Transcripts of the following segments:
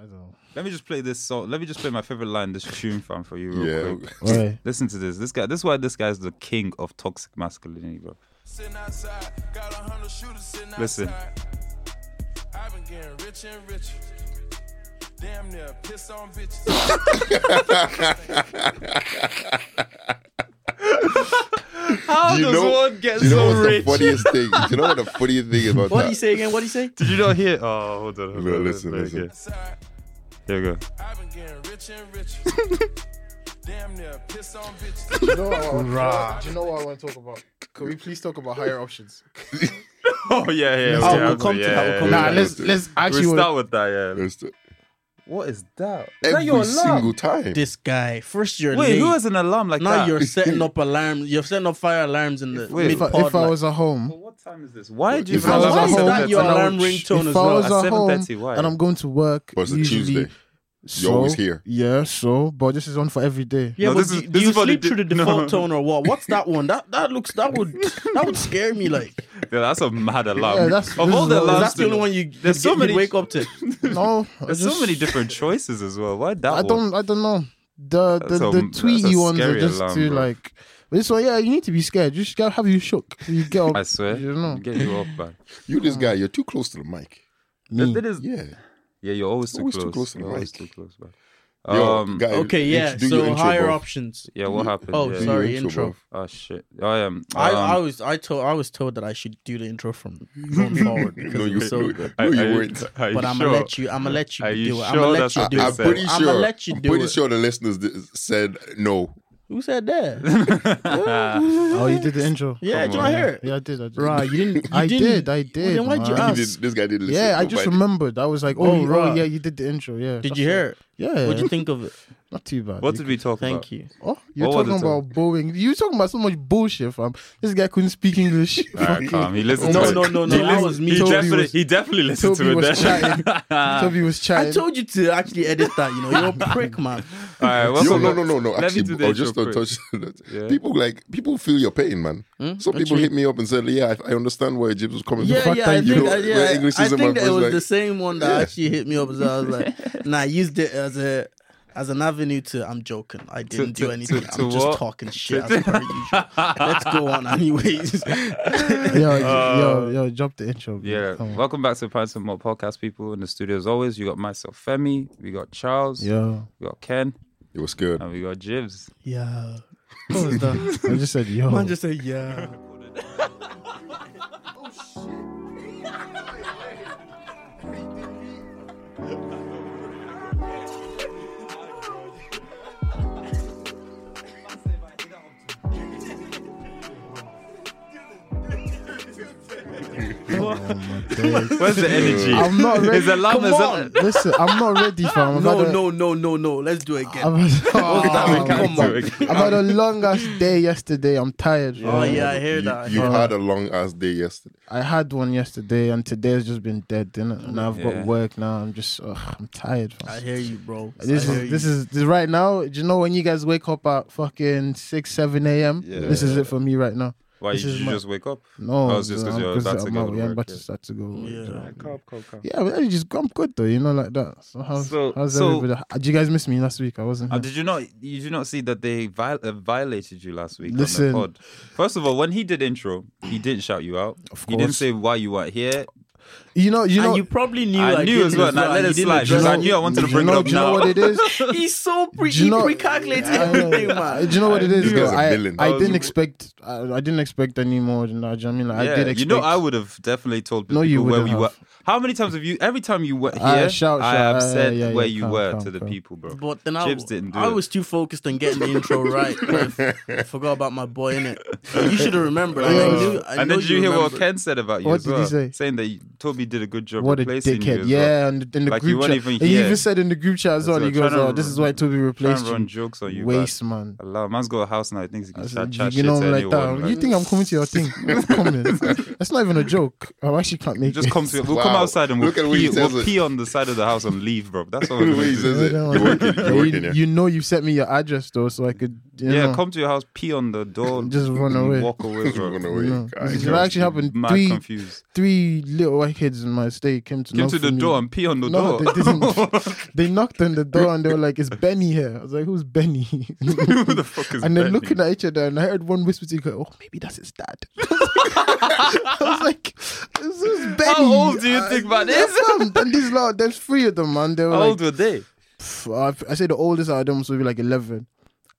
I don't. Let me just play this song. Let me just play my favorite line, this tune fam for you real Yeah. quick. Why? Listen to this. This guy. This is why this guy's the king of toxic masculinity, bro. Outside, got a hundred shooters sitting Listen. I've been getting rich and richer. Damn near piss on bitches. How Do you does know- one get Do you know so what's rich? the funniest thing? Do you know what the funniest thing about What that? do you say again? What do you say? Did you not hear? Oh, hold on. Hold No, on. listen, Okay. listen. Outside, Here we go. I've been getting rich and richer. Damn near piss on bitches. Do you know what? I want, do you know what I want to talk about? Could we please talk about higher options? Oh yeah, yeah. Oh, yeah, we'll come to yeah, that, we'll yeah, come yeah. Nah, to let's let's actually. We'll start with that. Yeah. That's the- What is that? Is that Every your alarm? single time. This guy. First you're Wait, late. who has an alarm like that? now that? you're setting up alarms. You're setting up fire alarms in the Wait, mid if, I, pod. if I was at home, Well, what time is this? Why do you if I was have Why at is home, that your and I alarm would- ringtone if as I well? was At at home 7:30, why? and I'm going to work, But it's a usually, Tuesday. So, You're always here. Yeah, so but this is on for every day. Yeah, No, but this do, is- do this you is what sleep they through the did- no. default tone or what? What's that one? That that looks that would that would scare me. Like, Yeah, that's a mad alarm. Yeah, that's- of this all is the what- alarms, that's the only one you There's you so get- many- wake up to. No, There's just- so many different choices as well. Why that I one? don't. I don't know. The the, That's a- the that's tweety ones are just alarm, too bro. like. But this one, yeah, you need to be scared. You should get- have you shook. You get up. I swear. You know. Get you off, man. You, this guy, you're too close to the mic. Me. That is, Yeah. Yeah, you're always too Always close. too close to the You're always too close, man. Yo, Um, guy, Okay, yeah. int- So intro, higher bro. options. yeah, what happened? Oh, yeah. Sorry, your intro. Oh shit. I am. I, um, I was I told I was told that I should do the intro from going forward because No, you, was so no, good. no, you are weren't. are you But I'm sure? gonna let you. I'm gonna let you Are you do it. I'm sure gonna let you do they I'm it. said? pretty I'm sure. gonna let you I'm pretty sure the listeners di- said no. Who said that? Oh, you did the intro. Yeah, Come did on, I hear it? Yeah, I did. I did. Right, you didn't. You I didn't. did. I Well, did. then why'd you man. He ask? did, this guy didn't listen. Yeah, I just Nobody- remembered. I was like, oh, Oh, oh, right. yeah, you did the intro. Yeah. Did you hear it? Yeah. What'd you think of it? Not too bad. What did we talk about? Thank you. Oh, you're What was talking it, about Boeing. You were talking about so much bullshit, fam. This guy couldn't speak English. All right, calm. He listened No, to it. no, no, no, He that listened- was me. He Toby definitely, was- he definitely listened Toby to was it. then. chatting. Toby was I chatting. told you to actually edit that. You know, you're a prick, man. All right, Yo, no, no, no, no. Actually, do I'll just intro to touch that. Yeah. People like people feel your pain, man. Hmm? Some What people you hit me up and said, "Yeah, I, I understand where Jibbz was coming Yeah, from." yeah, I you think, know, uh, yeah, English I think that it was like, the same one that Yeah. actually hit me up. So I was like, nah, I used it as a as an avenue to. I'm joking. I didn't to- do anything. to- to I'm just what? talking shit as per usual. Let's go on, anyways. yo, yo, yo, drop the intro. Yeah, welcome back to the Pints of Malt podcast, people. In the studio, as always, you got myself, Femi, we got Charles, Yeah. we got Ken, It was good. and we got Jibbz. yeah. What was that? I just said, yo. Man just said yeah. Oh, Where's the energy? I'm not ready. His alarm Come is on. Listen, I'm not ready, fam. I've No, had a- no, no, no, no. Let's do it again. I've had, oh, that? Oh, come on. I've had a long ass day yesterday. I'm tired. fam. oh yeah, I hear You, that. You had a long ass day yesterday. I had one yesterday, and today's just been dead, innit? And I've Yeah. got work now. I'm just, ugh, I'm tired. fam. I hear you, bro. This I hear is this you. is this right now. Do you know when you guys wake up at fucking six, seven a.m.? Yeah. This is it for me right now. Why this did you my- just wake up? No, Oh, it's just 'cause I'm- you're about to I'm go to yeah, I'm work, about to start to go. Yeah. Yeah, Cool, cool, cool. yeah but it's just I'm good though, you know, like that. So how's, So- how's so- everybody? Did you guys miss me last week? I wasn't. Uh, did you not? You did not see that they viol- uh, violated you last week Listen. on the pod. First of all, when he did intro, he didn't shout you out. Of course. He didn't say why you weren't here. You know, you know, and you probably knew. I knew as well. Now let it slide, address because I knew I wanted to bring you it up do you know now. what it is? He's so pre. Do you he know- pre-calculates I know. Do you know what it is? Though? a I, villain. I I didn't expect. I, I didn't expect any more than that. do you know what I mean, like, yeah, I did expect. you know, I would have definitely told people No, you where wouldn't we were. How many times have you? Every time you were here, Ah, shout, I have ah, said yeah, yeah, where yeah, you calm, were calm, to the calm. people, bro. But then I, didn't do I it. was too focused on getting the intro right. I, I forgot about my boy in it. You should have remembered. I, knew, I and then did you hear what. Ken said about you What as did he say? Saying that you, Toby did a good job What a replacing you dickhead! as Yeah, well. and in the Like, group chat, even he even said in the group chat as well. He goes, to "Oh, this is why Toby Trying replaced to run you." jokes on you, Waste, man. bro. Allah, man's got a house now. He thinks he can said, chat, chat you know, to like anyone. that. You think I'm coming to your thing? That's not even a joke. I actually can't make Just it. come to. We'll come outside and we'll Look at the way he pee. We'll pee on the side of the house and leave, bro. That's what The we're way gonna he do. says it. You're working. You're you, working here. you know you sent me your address though, so I could you yeah, know, come to your house, pee on the door, Just run away. walk away, bro. Run away. No, I it actually happened. Mad Three confused. three little white kids in my state came to Came knock to the for me. door and pee on the No, door. they didn't. they knocked on the door and they were like, "It's Benny here?" I was like, "Who's Benny?" Who the fuck is and they're Benny? looking at each other, and I heard one whisper to go, "Oh, maybe that's his dad." I was like, "This is Benny." How old do you uh, think man yeah, is? fam. And these lot, there's three of them, man. They were How like, old were they? I I say the oldest out of them was maybe like eleven,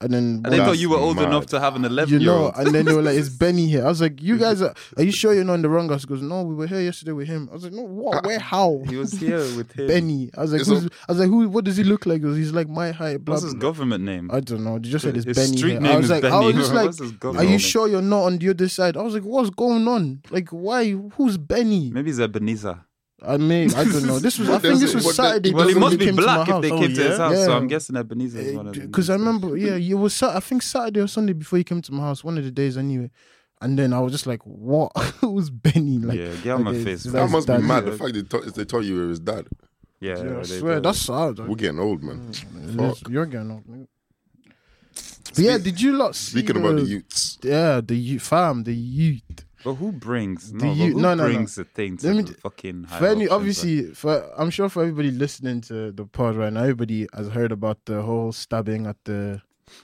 and then And they thought you were old mad. enough to have an 11 you year know, old. and then they were like, "It's Benny here?" I was like, "You guys are? Are you sure you're not in the wrong house?" He goes, "No, we were here yesterday with him." I was like, "No, what? Ah, Where? How?" He was here with him. Benny. I was like, It's Who's, a- I was like, who? What does he look like? He goes, He's like my height. Blah, What's his blah. government name? I don't know. They just said it's His Benny. street here. name I was is like, Benny. I was just like, are you sure you're not on the other side? I was like, what's going on? Like, why? Who's Benny? Maybe it's Ebenezer. I mean, I don't know. This was, I think this was what Saturday. Well, he must be came black if they house. came Oh, to his yeah? house. So I'm guessing Ebenezer is one of them. Because I remember, yeah, it was. I think Saturday or Sunday before he came to my house. One of the days anyway. And then I was just like, what? Who's Benny? Like, yeah, get on my okay, face. That must be mad. The fact they, thought they told you it was dad. Yeah, yeah, I swear, that's sad. We're getting old, man. Mm, yes, You're getting old. nigga. But yeah, did you lot see Speaking about the the- youths, Yeah, the youth, fam, the youth. But who brings? No, you- who no, no, no. brings the thing to me the fucking high For any, obviously, for I'm sure for everybody listening to the pod right now, everybody has heard about the whole stabbing at the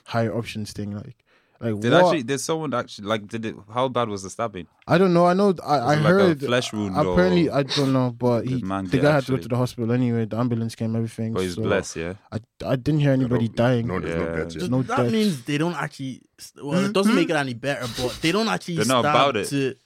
higher options thing. Like, like Did what? actually did someone actually like did it? How bad was the stabbing? I don't know. I know. I, I Was it like a heard flesh wound Apparently, or I don't know, but he, man the get guy had to go to the hospital anyway. The ambulance came, everything. But he's so blessed, yeah. I, I didn't hear anybody don't- dying. no, there's no Yeah. deaths Th- yet. no that deaths. means they don't actually. Well, it doesn't hmm? make it any better, but they don't actually They're not stab about it.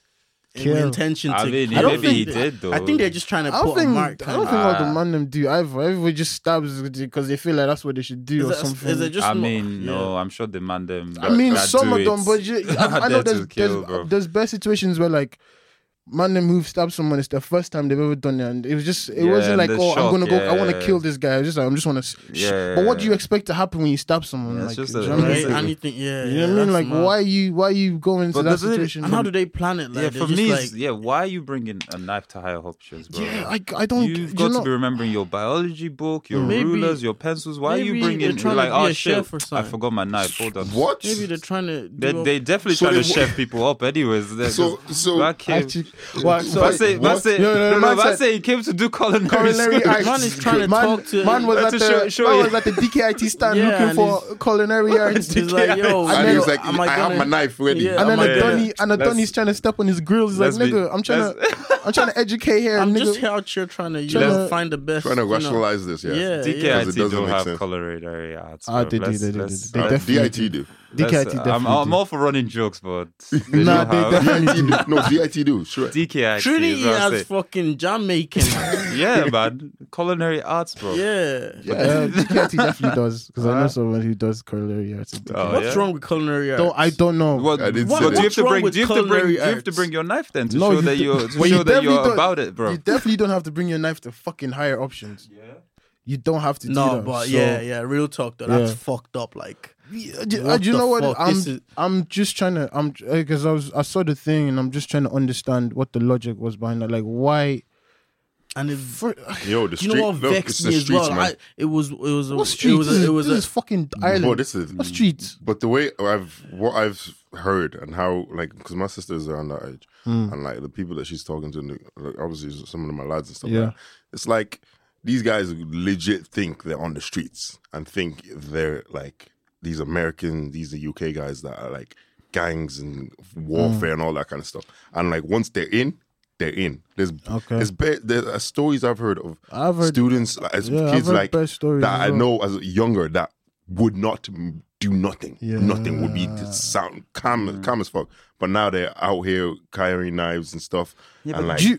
To Kill. intention to. I mean, I don't maybe think he did though. I think they're just trying to I don't put a think mark. I don't think of. all the Ah. man them do either. Everybody just stabs because they feel like that's what they should do Is or it- something. is it just I not- mean, yeah. no, I'm sure the man them. I mean, some of them, but you, I, I know there there's kill, there's, there's bad situations where like man them who've stabbed someone. It's their first time they've ever done it, and it was just it Yeah, wasn't like the oh I'm gonna go I want to kill this guy. I was just like I'm just want to. Yeah. But what do you expect to happen when you stab someone? Yeah, like, it's just a- you know I mean? Right? Yeah. Anything, yeah. You yeah, know what I mean? Like, mad. why you why are you go into But that doesn't it- situation? And how do they plan it? Like, yeah, for me, like, yeah. Why are you bringing a knife to higher options, bro? yeah, I, I don't. You've got know, to be remembering your biology book, your Maybe- rulers, your pencils. Why are you bringing they're trying like to oh shit? chef or I forgot my knife. Hold on. what? maybe they're trying to. They do a- they definitely trying to they- chef people up, anyways. So- just- so- that Actually, well, so But I say, but I say, No, no, no, no, no, man but I said- he came to do culinary, culinary school. arts. Man is trying to man, talk to- man was at to the show- show man was at the DKIT stand Yeah, looking for culinary arts. He's like, yo, and then- he was like, I I, have my knife ready. Yeah. And then I'm a Donny and a let's- Donny's trying to step on his grills. He's like, nigga, I'm trying to I'm trying to educate here, I'm nigga. just out here trying to you Trying know, to- find the best. Trying to you know. rationalize this, yeah. Yeah, Because DKIT it doesn't don't have sense. culinary arts. Ah, bro. they do, Let's- they do, they do. They uh, definitely DIT do. Let's- DKIT I'm, definitely. I'm all for running jokes, but they Nah, don't they definitely do. No, DIT do. Sure. DKIT. is Trinity has saying. fucking Jamaican. Yeah, man. Culinary arts, bro. yeah. Yeah, uh, DKIT definitely does because I know someone who does culinary arts. Oh, DKIT. What's yeah? wrong with culinary arts? Don't I don't know. What, I didn't what- say but that. do you have to bring? with Do you have to bring? Do you have to bring your knife then to No, show you that d- you're to well, you show that you're about it, bro? You definitely don't have to bring your knife to fucking higher options. Yeah. You don't have to do No, that. but So- yeah, yeah. Real talk though. That's Yeah. fucked up. Like, Yeah, do- What uh, do you know what? fuck? I'm is- I'm just trying to I'm because I was I saw the thing and I'm just trying to understand what the logic was behind that. Like why? and it, For, Yo, the do you street. know what look, vexed me as streets, well? I, it was it was a, what it streets? was this, a, is, it was this a, is fucking Ireland. Bro, this is what streets? But the way I've what I've heard and how like because my sister's around that age and like the people that she's talking to, like, obviously some of my lads and stuff. Yeah. Like it's like these guys legit think they're on the streets and think they're like these American, these are UK guys that are like gangs and warfare and all that kind of stuff. And like once they're in, they're in. There's Okay. there's, be, there's uh, stories I've heard of I've heard- students as Yeah, kids like that as I know as younger that would not do nothing. Yeah. Nothing would be sound calm, calm as fuck. But now they're out here carrying knives and stuff. And like, Do you,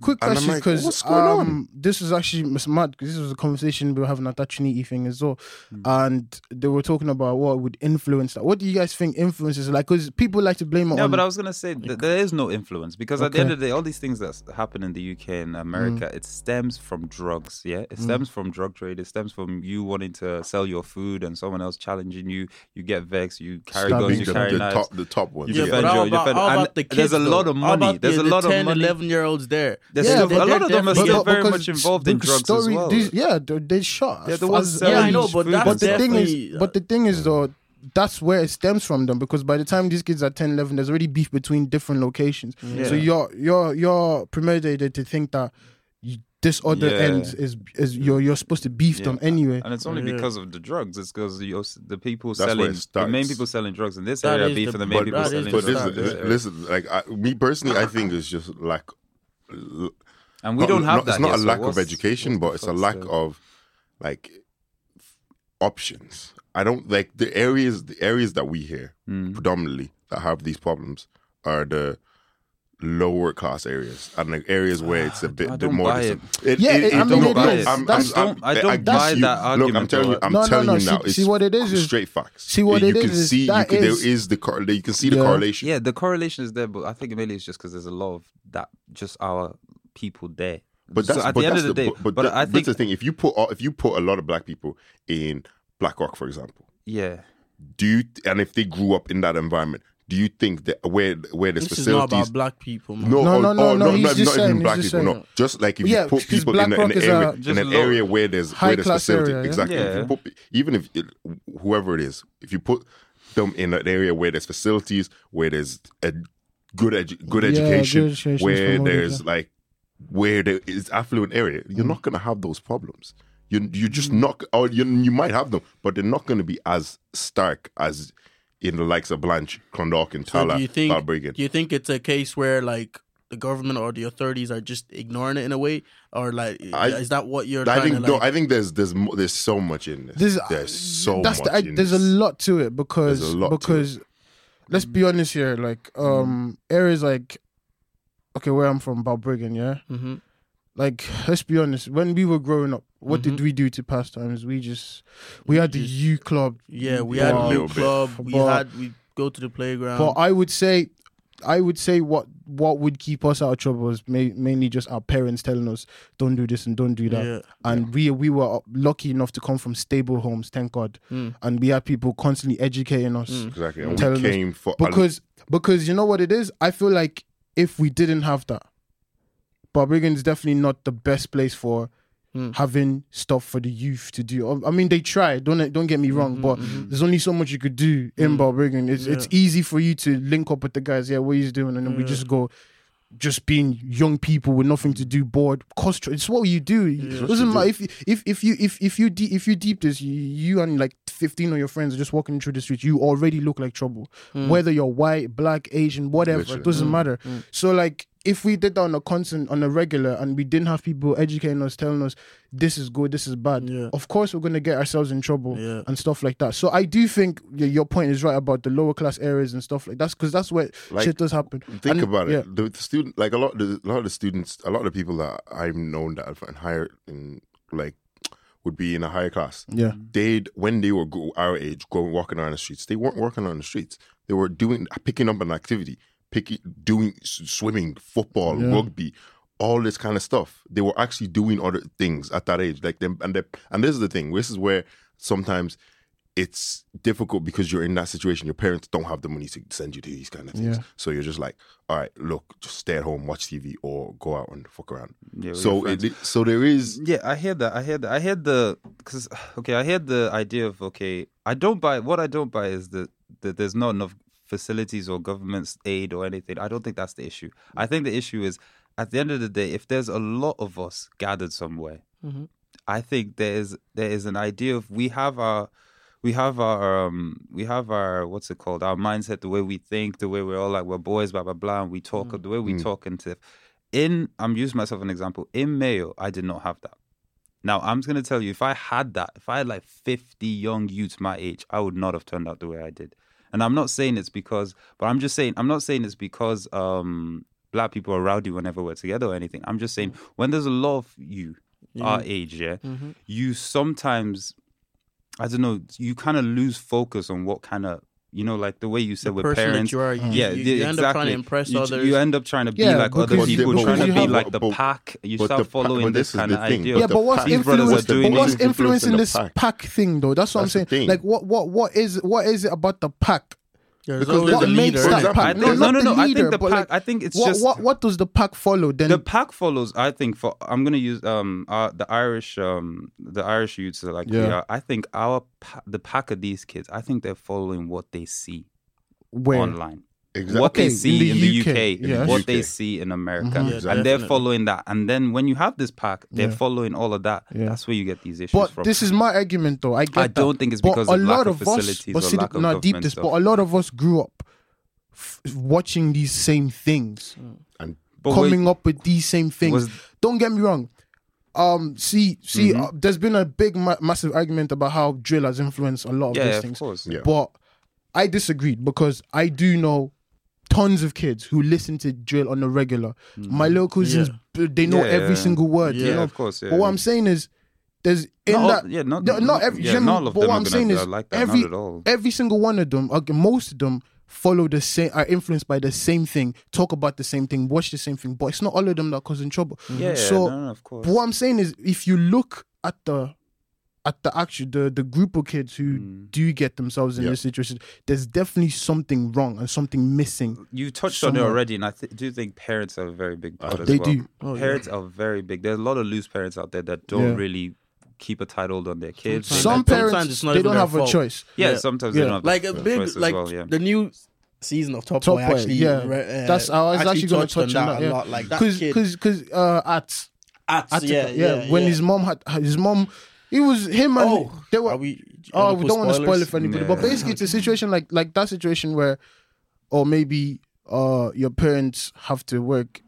quick And I'm question like, because what's going um, on? um, this is actually Miss mad because this was a conversation we were having at that Trinity thing as well, hmm. and they were talking about what would influence that. What do you guys think influences like? Because people like to blame it No, on. but I was gonna say that there is no influence because at the end of the day, all these things that happen in the UK and America, hmm. it stems from drugs. Yeah, it hmm. stems from drug trade. It stems from you wanting to sell your food and someone else challenging you. You get vexed. You carry Stabbing guns. You the, carry the knives. top, the top ones. You yeah, defend but your- you about, defend- how and the kids? there's a lot of money. about There's the, a lot the of 10, money. 11 year olds there. There's Yeah, still, but a lot of them are still very much involved in drugs story- as well. these- yeah, they, they shot. Yeah, as the ones Yeah, I know, but that's but the thing is, but the uh, thing is mm. though, that's where it stems from them because by the time these kids are 10 11 there's already beef between different locations mm. so you're you're you're premeditated to think that you, this other Yeah. end is is you're you're supposed to beef them anyway And it's only Yeah. because of the drugs. It's because the people That's selling it the main starts. people selling drugs in this That area beef the- and the main but people selling But this, drugs. in is, this listen, like I, me personally, I think it's just lack. and we not- don't have not- that. It's not here, a so lack of education, but it's a lack fuck's of like options. I don't like the areas. The areas that we hear Hmm. predominantly that have these problems are the lower class areas and the areas where it's a ah, bit, I bit don't more. buy dis- it. Yeah, it- I mean, no, it I'm- is. I'm- That's- I'm- don't- I don't give buy you- that Look, I'm telling you. I'm No, no, telling no, you now. see- it's see what it is is- straight facts. see what it is. you it can is is see. You can, is- there is the cor- you can see the correlation. Yeah, the correlation is there, but I think mainly it's just because there's a lot of that, just our people there. But So that's at but the end of the day, but, but, but that- I that's think the thing. If you put if you put a lot of black people in Black Rock, for example, yeah, do you and if they grew up in that environment, do you think that where where there's This is not about black people, man. no, No, or- no, no, or no, he's not, just not saying- even he's black just people. No, saying- just like if Yeah, you put people Black in, a- in is an area, a- in an area where there's high where there's class facility, area, yeah? exactly. If you put, even if it, whoever it is, if you put them in an area where there's facilities, where there's a good edu- good Yeah, education, good where there's yeah. like where there is affluent area, you're not gonna have those problems. You you just Mm. not or you you might have them, but they're not gonna be as stark as in the likes of Blanche, Clondalkin, and Tallaght, do you think Balbriggan. do you think it's a case where like the government or the authorities are just ignoring it in a way, or like I- is that what you're I trying think to no, like? I think there's there's there's so much in this. There's, There's, so that's much. the, I, in there's a lot to it because There's a lot to because let's be honest here like um areas like okay where i'm from balbriggan yeah Mhm. like let's be honest when we were growing up what Mm-hmm. did we do to pass pastimes we just we had the just- u club Yeah, we Yeah, had a a little youth bit. club. We But- had we go to the playground. but i would say I would say what what would keep us out of trouble is ma- mainly just our parents telling us don't do this and don't do that. Yeah. And we we were lucky enough to come from stable homes, thank God. Mm. And we had people constantly educating us. exactly, and we telling us- came for because because you know what it is i feel like if we didn't have that Balbriggan is definitely not the best place for Hmm. having stuff for the youth to do i mean they try don't don't get me wrong but there's only so much you could do in Balbriggan it's it's easy for you to link up with the guys yeah what he's doing and then we just go just being young people with nothing to do, bored. Cost. It's what you do. It doesn't matter if if if you if if you de- if you deep this, you, you and like fifteen of your friends are just walking through the streets. You already look like trouble. Whether you're white, black, Asian, whatever, it doesn't matter. So like, if we did that on a constant, on a regular, and we didn't have people educating us, telling us this is good, this is bad, Yeah. of course we're gonna get ourselves in trouble Yeah. and stuff like that. So I do think your point is right about the lower class areas and stuff like that, because that's where Like, shit does happen. Think And- about yeah. it. The, the student, like a lot, the, a lot of the students, a lot of the people that I've known that are in higher, in like, would be in a higher class. Yeah. They'd when they were go, our age, going walking around the streets, they weren't working on the streets. They were doing picking up an activity, picking, doing swimming, football, Yeah. rugby, all this kind of stuff. They were actually doing other things at that age. Like them, and they, and this is the thing. This is where sometimes it's difficult because you're in that situation. Your parents don't have the money to send you to these kind of things. Yeah. So you're just like, all right, look, just stay at home, watch TV, or go out and fuck around. Yeah, so it, so there is Yeah, I hear that. I hear that. I hear the because okay, I hear the idea of okay. I don't buy what I don't buy is that that there's not enough facilities or government's aid or anything. I don't think that's the issue. Mm-hmm. I think the issue is at the end of the day, if there's a lot of us gathered somewhere, mm-hmm. I think there is there is an idea of we have our we have our um we have our what's it called our mindset the way we think the way we're all like we're boys blah blah blah and we talk mm-hmm. the way we mm. talk and stuff. In I'm using myself as an example. In Mayo, I did not have that. Now I'm just gonna tell you, if I had that, if I had like 50 young youths my age, I would not have turned out the way I did. And I'm not saying it's because, but I'm just saying I'm not saying it's because um black people are rowdy whenever we're together or anything. I'm just saying when there's a lot of you our age, yeah, you sometimes I don't know, you kind of lose focus on what kind of you know, like the way you said The with person that parents. you are, you- yeah, you- yeah, you end up trying to exactly. impress you, others. You end up trying to be Yeah, like other people, because trying to be like the but- pack. You start the following but this this kind of thing. idea. Yeah, of but what's pack. These brothers influence? doing But what's influencing this pack. pack thing though? That's what That's I'm saying. Like, what, what, what is, what is it about the pack There's Because always what a makes leader. That pack? I no, think, no, not no, the. I think the pack. like, I think it's what, just what what does the pack follow then? the pack follows. I think for I'm gonna use um uh, the Irish um the Irish youths are like Yeah. are. I think our pa- the pack of these kids. I think they're following what they see where online. Exactly. What they Okay, see in in the the, UK, UK, yes. what UK. they see in America, Mhm. Yeah, and they're following that. And then when you have this pack, they're Yeah. following all of that. Yeah. That's where you get these issues But from. this is my argument, though. I get I that. don't think it's But because a of lot lack of of us, facilities but or see, lack of not deep this, stuff. but a lot of us grew up f- watching these same things, And But wait, coming up with these same things. was- Don't get me wrong. Um, see, see, Mhm. uh, there's been a big, ma- massive argument about how drill has influenced a lot of yeah, these of things. course. Yeah. But I disagreed because I do know tons of kids who listen to drill on the regular. My little cousins, b- they know Mm. Yeah, every yeah. single word. Yeah, you know? of course. Yeah. But what I'm saying is, there's in Not all- that. yeah, not, no, not every. yeah, not all of but them what I'm saying is, like that. every not all. every single one of them, okay, most of them follow the same, are influenced by the same thing, talk about the same thing, watch the same thing. But it's not all of them that causing trouble. Yeah, So, no, no, of course. But what I'm saying is, if you look at the at the actual the the group of kids who Mm. do get themselves in Yeah. this situation, there's definitely something wrong and something missing. You touched on it already, and I th- do think parents are a very big part as They well. do. Oh, yeah. parents are very big. There's a lot of loose parents out there that don't Yeah. really keep a tight hold on their kids. Sometimes- Some sometimes parents it's not they don't their have a choice. yeah, Yeah. sometimes Yeah. they don't have like the a big choice as like well, yeah. the new season of Top, Top Boy Boy, actually yeah. re- uh, That's I was actually, going to touched touch on that. a yeah. lot like that Cause, kid cause, cause, uh, at at yeah, yeah, when his mom had his mom, it was him and oh they were are we Oh, we don't want to spoil it for anybody, but basically, it's a situation like like that situation where, or maybe uh your parents have to work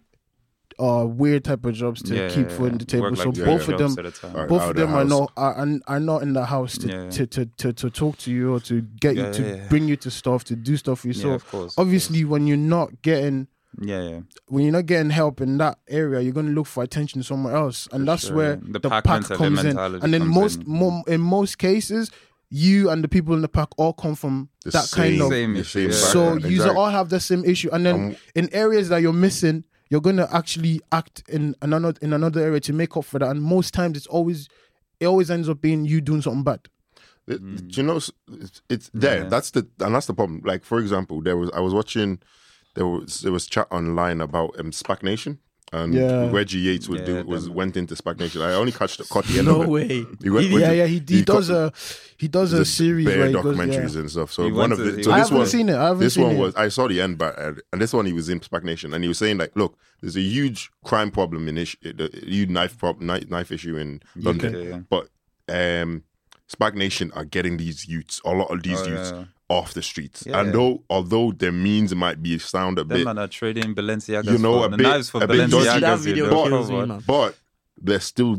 uh weird type of jobs to Yeah, keep yeah, food on the table. Work so like both of them, at a time. Alright. both of of the them are not are, are, are not in the house to, Yeah. to, to, to, to talk to you or to get Yeah, you to yeah, yeah. bring you to stuff to do stuff for you. Yeah, So of course. of obviously, when you're not getting course. Yeah, yeah. when you're not getting help in that area, you're going to look for attention somewhere else, and For that's sure, where. The the, pack pack, comes in. And then most, in. mo- in most cases, you and the people in the pack all come from The that kind of. Same issue, yeah. So background, you exactly. all have the same issue, and then Um, in areas that you're missing, you're gonna actually act in another in another area to make up for that. And most times, it's always it always ends up being you doing something bad. It- You know, it's, it's- it's there. Yeah. That's the and that's the problem. Like for example, there was I was watching there was there was chat online about um, Spac Nation and Yeah. Reggie Yates would Yeah, do, was them. went into Spac Nation. I only caught caught the end no of it. way He went- He- yeah, to- yeah, he, he, does got- a he does a series bear where he goes, documentaries yeah. and stuff. So He one of the he so I this haven't one seen it. I haven't this seen one it. was I saw the end, but uh, and this one he was in Spac Nation, and he was saying like, look, there's a huge crime problem in ish, the huge knife prob- knife, knife issue in London, Okay, yeah. but um, Spac Nation are getting these youths, a lot of these Oh, youths, yeah. off the streets, Yeah. and though although their means might be sound a Them bit, man are trading Balenciagas You know, for a bit- knives for a bit dodgy. That video know. kills Come me man but they're still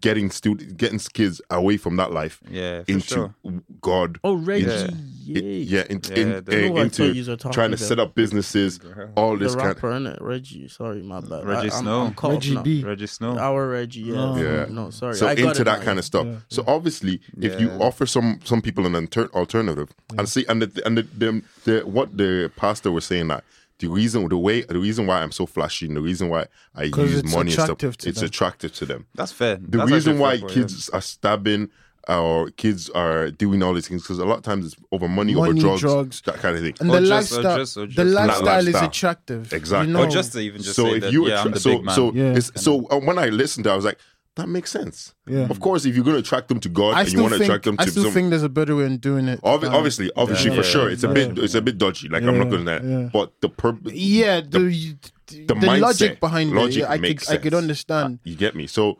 getting still getting kids away from that life Yeah, for into sure. God. oh Reggie Yeah. Yates. Yeah, in, Yeah, in, uh, Who I thought into you were talking trying to about. set up businesses, all the this kind. rapper innit Reggie sorry my bad Reggie I, I'm, Snow. I'm caught up Reggie now. B. Rejjie Snow. our Reggie yeah Oh. Yeah. no sorry so I got into it that now, kind of stuff. Yeah, So obviously, if you offer some some people an alter- alternative, and see, and the, and the, the, the what the pastor was saying that the reason the way the reason why I'm so flashy and the reason why I use it's money and stuff, to it's them. attractive to them. That's fair. The That's reason why fair for kids are stabbing or kids are doing all these things because a lot of times it's over money, over drugs, drugs. that kind of thing. And Or the just- or lifestyle, just- or the just- lifestyle is attractive. Exactly. You Or just to even just so say if that, you yeah, I'm attra- the so big man. so Yeah. it's, so uh, when I listened to, it, I was like, that makes sense. Yeah. Of course, if you're going to attract them to God I and you want to attract them to, I to still some, think there's a better way in doing it. Obvi- Um, obviously, obviously yeah, for yeah, sure, it's a bit yeah. it's a bit dodgy. Like I'm not going to yeah. but the purpose, yeah, the the, the logic mindset, behind logic it, I makes could I could sense. understand. you get me. So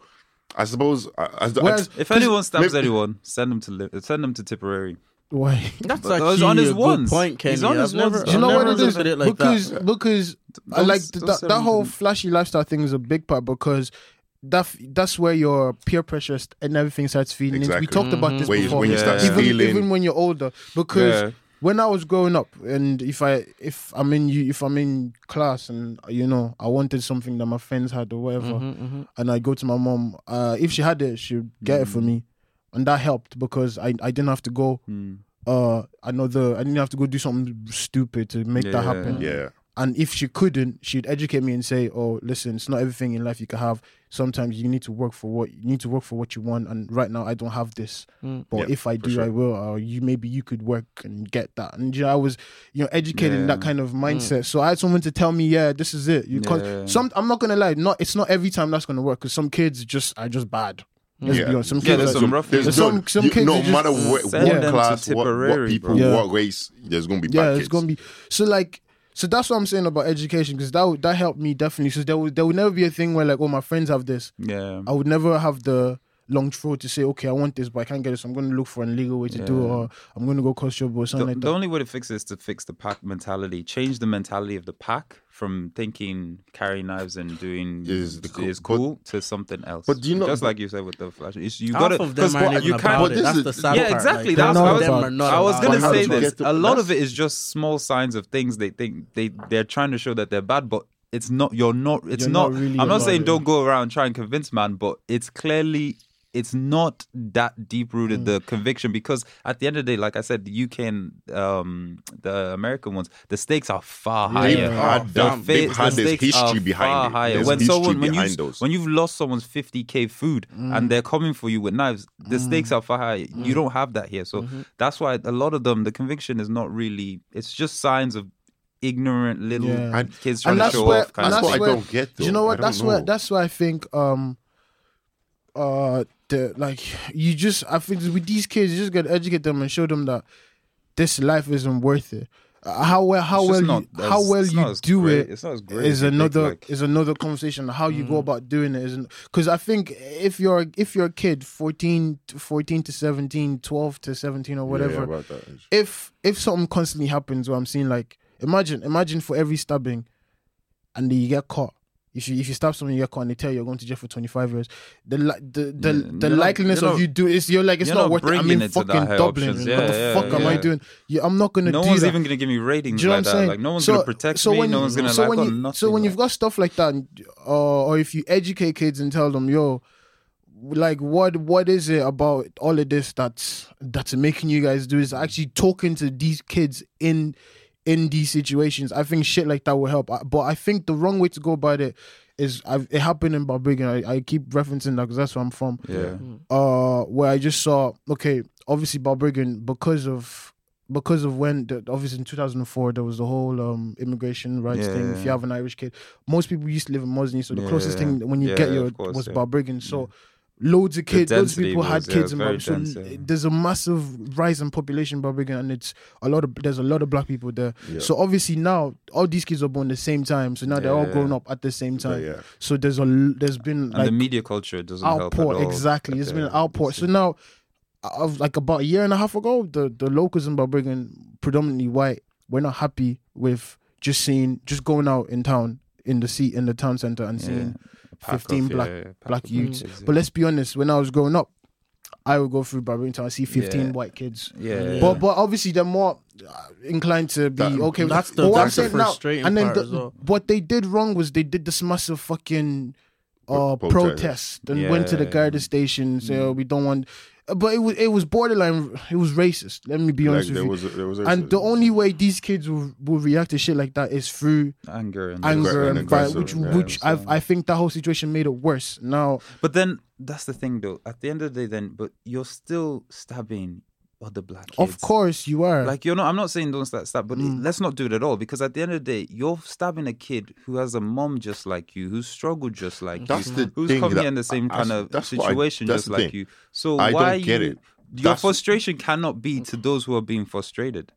I suppose as the, Whereas- If 'Cause anyone stabs maybe- anyone, send them to li- send them to Tipperary. Why? that's But actually on his a good point Kenny He's on his never ones. Do you know what never it is? looked it like because that because I Don't- like don't that, that whole flashy lifestyle thing is a big part because that that's where your peer pressure and everything starts feeding. into. We Exactly. talked about this Where you- before. when you start even, stealing. even when you're older, because Yeah. when I was growing up, and if I if I'm in you if I'm in class and you know I wanted something that my friends had or whatever, Mm-hmm, and I go to my mom, uh, if she had it, she'd get it for me, and that helped because I I didn't have to go. Hmm. Uh, another I didn't have to go do something stupid to make that happen. yeah, And if she couldn't, she'd educate me and say, "Oh, listen, it's not everything in life you can have. Sometimes you need to work for what you need to work for what you want. And right now, I don't have this, Mm. but Yeah, if I do, sure. I will. Or you maybe you could work and get that. And you know, I was, you know, educated in that kind of mindset. So I had someone to tell me, "Yeah, this is it. You can't." Yeah. Some I'm not gonna lie, not it's not every time that's gonna work because some kids just are just bad. Let's Yeah. be honest. Some Yeah, kids there's are- some rough There's kids. some- no- some you- kids no matter what, Send what them class, what, what people, bro. what race, there's gonna be bad yeah, kids. it's gonna be so like so that's what I'm saying about education because that would- that helped me definitely. So there would there would never be a thing where like oh my friends have this. Yeah. I would never have the long throat to say okay I want this but I can't get it so I'm going to look for an illegal way to do it or I'm going to go cost job or The, something like the that. only way to fix it is to fix the pack mentality. Change the mentality of the pack from thinking carrying knives and doing Is the cool- is but- to something else. but do you know- just but- like you said with the flash, it's, you Half got to of them aren't even you about can't. but it. That's the sad yeah, part. exactly. Like, That's not I half was, them are not I was gonna say this. to- A lot of it is just small signs of things they think they they're trying to show that they're bad, but it's not. You're not. It's You're not. not really I'm not saying it. don't go around try and convince man, but it's clearly. It's not that deep rooted Mm. the conviction because at the end of the day, like I said, the UK and um, the American ones, the stakes are far higher. They've had, The that, fa- they've the had this stakes are history behind far it. higher. There's when history someone when behind you those. when you've lost someone's 50k food Mm. and they're coming for you with knives, the stakes are far higher. You don't have that here, so Mm-hmm. that's why a lot of them the conviction is not really. It's just signs of ignorant little Yeah. And- kids trying and to that's show where off. Kind and That's of what I don't get, Do you know what? don't That's where that's where I think um uh the like you just I think with these kids you just gotta educate them and show them that this life isn't worth it. Uh, how well how well you, not how well you do great- it It's not as great. is as think, another like- is another conversation. How you Mm. go about doing it isn't because I think if you're if you're a kid 14 to 14 to 17, 12 to 17 or whatever, yeah, that. if if something constantly happens where I'm seeing like imagine imagine for every stabbing and you get caught. If you if you stab someone, you get caught, and they tell you you're going to jail for 25 years. The the the, Yeah, the you're not- likeliness of you do is you're like it's you're not, not worth it. I mean, fucking Dublin. options. what Yeah, the yeah, fuck am I doing? Yeah, I'm not gonna no do one's that. even gonna give me ratings Do you know like what I'm that. saying? Like no one's So- gonna protect so me. when no you- one's gonna so like. when you, nothing. so when you've got stuff like that, uh, or if you educate kids and tell them, yo, like what what is it about all of this that's that's making you guys do is actually talking to these kids in in these situations. I think shit like that will help. But I think the wrong way to go about it is I've, it happened in Balbriggan. I, I keep referencing that because that's where I'm from yeah, uh where I just saw okay obviously Balbriggan because of because of when the, obviously in 2004 there was the whole um immigration rights Yeah, thing if you have an Irish kid most people used to live in Mosney so the Yeah, closest yeah. thing when you Yeah, get your course, was yeah. Balbriggan so loads of kids loads of people had was- yeah, kids in very Balbriggan so dense, yeah. there's a massive rise in population in Balbriggan and it's a lot of there's a lot of black people there Yeah. so obviously now all these kids are born the same time so now they're all Yeah. grown up at the same time yeah. so there's a there's been and the media culture doesn't help at outpour all. exactly. It's been an Yeah, outpour. So now, of like about a year and a half ago, the the locals in Balbriggan, predominantly white, we're not happy with just seeing just going out in town in the seat in the town center and Yeah. seeing Pack 15 off, black- yeah, pack black off youths. kids, yeah. But let's be honest, when I was growing up, I would go through Balbriggan town, I see fifteen Yeah. white kids. yeah, Yeah. But but obviously they're more uh, inclined to be That- okay. with That's the- but what I'm that's the saying now, frustrating and then part the- as well. what they did wrong was they did this massive fucking uh, protest. protest and went to the Yeah. Garda station. So oh, we don't want. But it was it was borderline. It was racist. Let me be Like, honest there with you. was, there was a, and the only way these kids will, will react to shit like that is through anger and anger and and violence, aggressive, which yeah, which I I think that whole situation made it worse. Now But then that's the thing, though. At the end of the day, then, but you're still stabbing other black kids. of course you are Like you're not. I'm not saying don't stab, stab, but Mm. let's not do it at all. Because at the end of the day, you're stabbing a kid who has a mom just like you, who's struggled just like That's you, the who's thing coming that- in the same I- kind of that's what I- situation just like thing. you. So I why don't get you, it. Your That's- frustration cannot be to those who are being frustrated.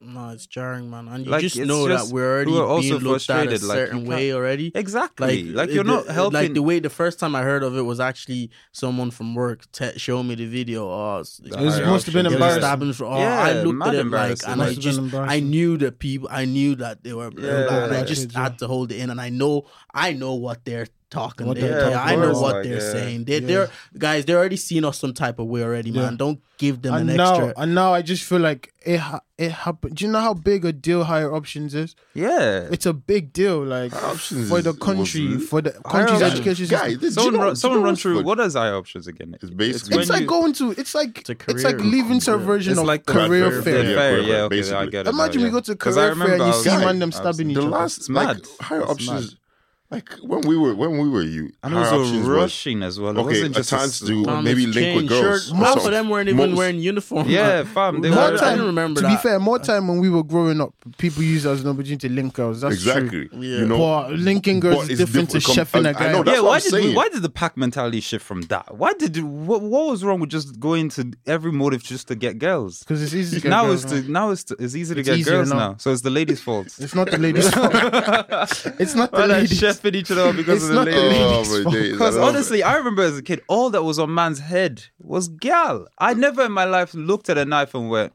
No, it's jarring, man. And you Like, just know just- that we're already who are also being looked at a frustrated, like, certain way already. Exactly. Like, you're the- not helping. Like the way the first time I heard of it was actually someone from work te- showing me the video. Oh, it's- It it was, must have been options. They were embarrassing. for- oh, Yeah, I looked at it like, embarrassing. and I Must have been just, I knew the people, I knew that they were, Yeah, and I just kids, had to hold it in, and I know, I know what they're talking. What they're, they're I know what they're yeah. saying. They're, yeah. they're guys. They're already seeing us some type of way already, man. Yeah. Don't give them and an now, extra. And now I just feel like it. Ha- it happened. Do you know how big a deal higher options is? Yeah, it's a big deal. Like options for the country, for the country's education. Guys, someone, you know, run, someone run through. What is higher options again? It's basically it's, like you, going to. It's like it's, it's like leaving to a version it's of like career fair. fair. fair. Yeah, okay. I get it. Imagine now, we go to career fair and you see random stabbing each other. The last like higher options like when we were when we were you, and it was rushing was, as well. It okay, wasn't just times do maybe link with girls. Most of them weren't even most, wearing uniforms. Yeah, fam. They more were, time, I don't remember. To that. be fair, more time when we were growing up, people used as an opportunity to link girls. That's exactly. True. Yeah. You know, but linking girls but is different, to com- chefing guy. I know, that's yeah, why I'm did why did the pack mentality shift from that? Why did what, what was wrong with just going to every motive just to get girls? Because it's easy. To now it's now it's easy to get girls now. So it's the ladies' fault. It's not the ladies' fault. It's not the ladies' grasping each other because of the not ladies. Oh, Because honestly, I remember as a kid, all that was on man's head was gal. I never in my life looked at a knife and went,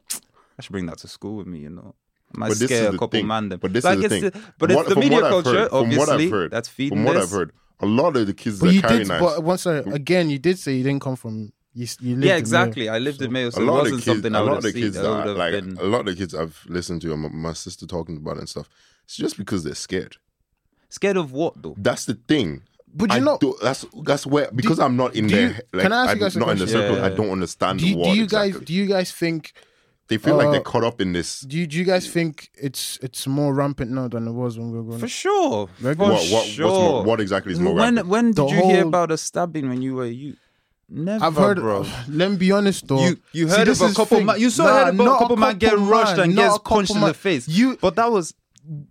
I should bring that to school with me, you know. I might But scare a couple thing. man them. But this Like, is the thing. it's but What- it's the media culture, heard- obviously. From what I've heard, that's feeding From what. I've heard, a lot of the kids But that you carry did. knives. But once uh, again, you did say you didn't come from. You, you lived Yeah, exactly. Mayo. I lived in Mayo, so a it lot wasn't the kids, a something I would lot of have seen. kids, that like been. a lot of the kids I've listened to, my my sister talking about it and stuff. It's just because they're scared. Scared of what though? That's the thing. But you know that's that's where because do, I'm not in there. Like, can I ask you guys I'm not in the circle. Yeah. I don't understand. Do you, what do you exactly. guys do you guys think they feel uh, like they're uh, caught up in this? Do you, do you guys think it's it's more rampant now than it was when we were going? For sure. For what, what, sure. More, what exactly is more when, rampant? When did the you whole... hear about a stabbing when you were you? Never, I've heard, bro. Let me be honest though. You, you heard See, of a couple. Man, you saw nah, heard about a couple, man get rushed and get punched in the face. You, but that was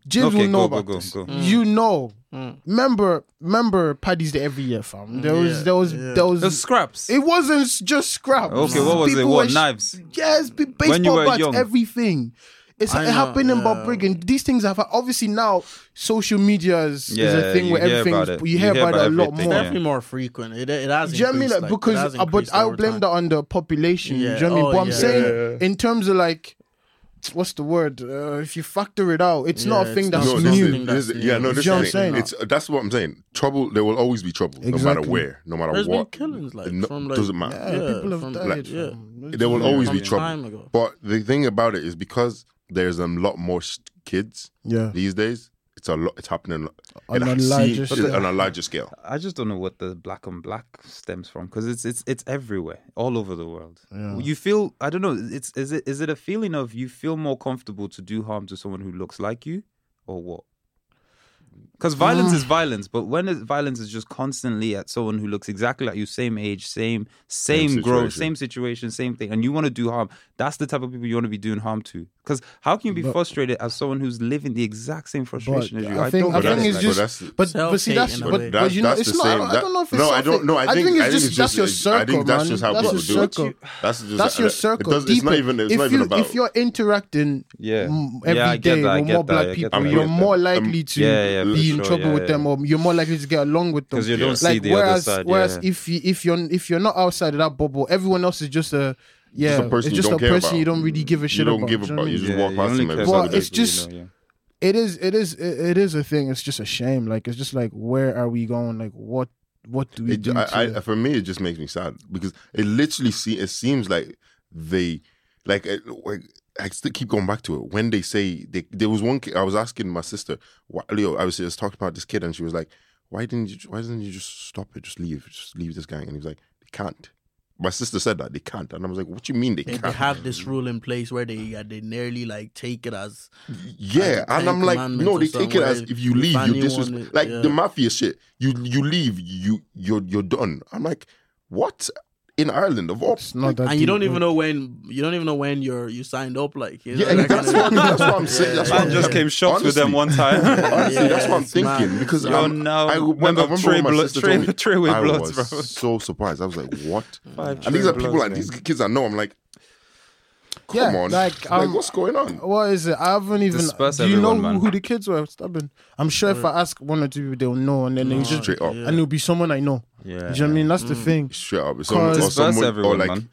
Jim Okay, will know go, about go, this. go. Mm. You know, mm. remember, remember, Paddy's Day every year, fam. There was, Yeah, there was, yeah. there was. Those scraps. it wasn't just scraps. Okay, what was it? People What knives? Yes, baseball bats, young. everything. It's it know, happened in yeah. Balbriggan. These things have obviously now social media is, is a thing where everything you hear about, it a lot more. yeah. definitely more frequent. It, it has. Do you mean? Like, because uh, but I blame time. that on the population. Do you know what I mean? Oh, But I'm yeah. saying Yeah. in terms of like what's the word? Uh, if you factor it out, it's yeah, not a thing that's new. Yeah, no, this you know is saying? It's uh, that's what I'm saying. Trouble. There will always be trouble, exactly. no matter where, no matter There's what. killings like, no, from, like, doesn't matter. Yeah, yeah, people have died. Like, from, there will always be trouble. But the thing about it is because there's a lot more kids yeah. these days it's a lot. It's happening on a, larger scale. on a larger scale. I just don't know what the black on black stems from because it's it's it's everywhere, all over the world. Yeah. You feel I don't know. It's is it is it a feeling of you feel more comfortable to do harm to someone who looks like you, or what? Because violence is ah. violence, but when is, violence is just constantly at someone who looks exactly like you, same age, same same, same growth, same situation, same thing, and you want to do harm, that's the type of people you want to be doing harm to. Because how can you be but, frustrated as someone who's living the exact same frustration as you? I, I think, I think just, but, but, but see, that's, but, but, that's, you know, that's it's not, same, I, don't know if it's no, I don't know. I think, I think it's, I think just, just, that's your circle, I think that's just how that's people do it. That's just that's your circle. It's not even, it's not even about. If you're interacting yeah every day with more black people, you're more likely to be in trouble yeah, with yeah. them, or you're more likely to get along with them. Because you don't see the whereas, other side. Whereas if you if you're if you're not outside of that bubble, everyone else is just a yeah, just a person, it's just you, don't a person you don't really give a shit. You don't about, give a you know about. You, just walk past them. It's just. It is it is it is a thing it's just a shame like it's just like where are we going like what what do we it, do I, I, for me it just makes me sad because it literally see it seems like they like, like I still keep going back to it. When they say they, there was one, I was asking my sister, why, Leo, I was just talking about this kid, and she was like, "Why didn't you? Why didn't you just stop it? Just leave, just leave this gang." And he was like, "They can't." My sister said that they can't, and I was like, "What do you mean they, they can't?" They have this rule in place where they uh, they nearly like take it as yeah, and I'm like, no, they take it as if you leave, you disrespect like yeah. the mafia shit. You you leave, you you're you're done. I'm like, what? in Ireland of all. And you don't even know when you don't even know when you're you signed up. Like you know, yeah, that that's, what, that's, what, I'm saying. That's I just came shocked honestly, with them one time. honestly, that's what I'm thinking because Yo, no, I remember, I remember three my sister three, told me, with I bloods, was bro. so surprised. I was like, what? Five and these are people like these kids I know. I'm like, Come yeah, on. Like, like um, what's going on? What is it? I haven't even. Do you know man. who the kids were? Stubborn. I'm sure if I ask one or two, people, they'll know, and then no, they just straight up, and it'll be someone I know. Yeah, do you know what I mean? That's mm. the thing. Straight up, it's someone, disperse someone, everyone, like, man.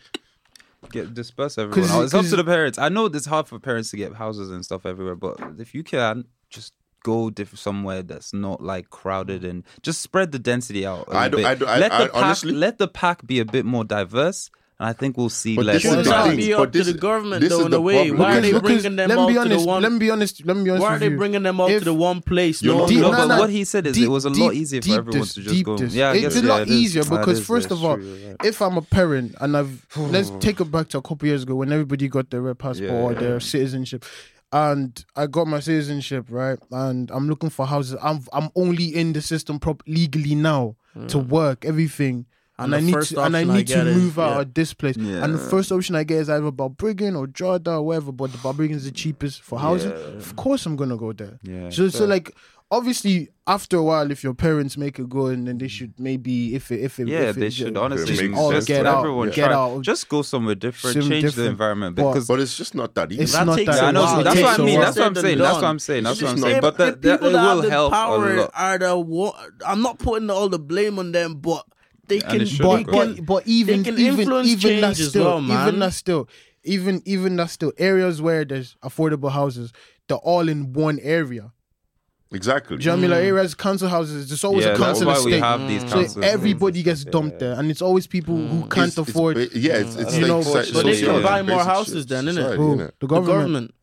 Get disperse everyone. Oh, it's up to the parents. I know it's hard for parents to get houses and stuff everywhere, but if you can, just go diff- somewhere that's not like crowded and just spread the density out. I do, I do, I, the I, pack, honestly, let the pack be a bit more diverse and I think we'll see But less. this is Well, the that be but up to the government this though is in the a way. problem. Why are they Because- bringing them let me out to the one? Let me be honest. Let me be honest. Why are they bringing them out If- to the one place? No, Deep- no, no, but no, what he said is it was a lot deep- easier for everyone this, to just deep go. this. Yeah, I it's guess, a yeah, lot it is. easier That because is- first of all, true, you're if I'm a parent and I've let's take it back to a couple years ago when everybody got their red passport or their citizenship, and I got my citizenship right, and I'm looking for houses. I'm I'm only in the system prop legally now to mm. work everything. And And, I need to, and I option I need to get is- move out yeah. of this place. And the first option I get is either Balbriggan or Jordan or whatever. But the Balbriggan is the cheapest for housing. Of course, I'm gonna go there. Yeah, So so like obviously after a while, if your parents make it go, and then they should maybe if it if it Yeah, if it, they should just all just get out, everyone get try. out. Just go somewhere different, Something change the environment But- because But it's just not that easy. It's That not that Yeah, I know. a. That's what I mean. That's what I'm saying. That's what I'm saying. That's what I'm saying. But the that, that people it that will have the a power lot. are the. I'm not putting all the blame on them, but they can. it they but, can but but even can even even that still well, man. even that still even even that still areas where there's affordable houses they're all in one area. Exactly. Do you know what I mean? Like mm. areas, council houses, there's always Yeah, a that's council why we estate. have these So councils. everybody gets dumped there, and it's always people who mm. can't It's- it's afford. ba- yeah, it's, mm. it's You like know, so- but But they social- can yeah, buy more houses shit, then, innit? society, Who? innit? The the government.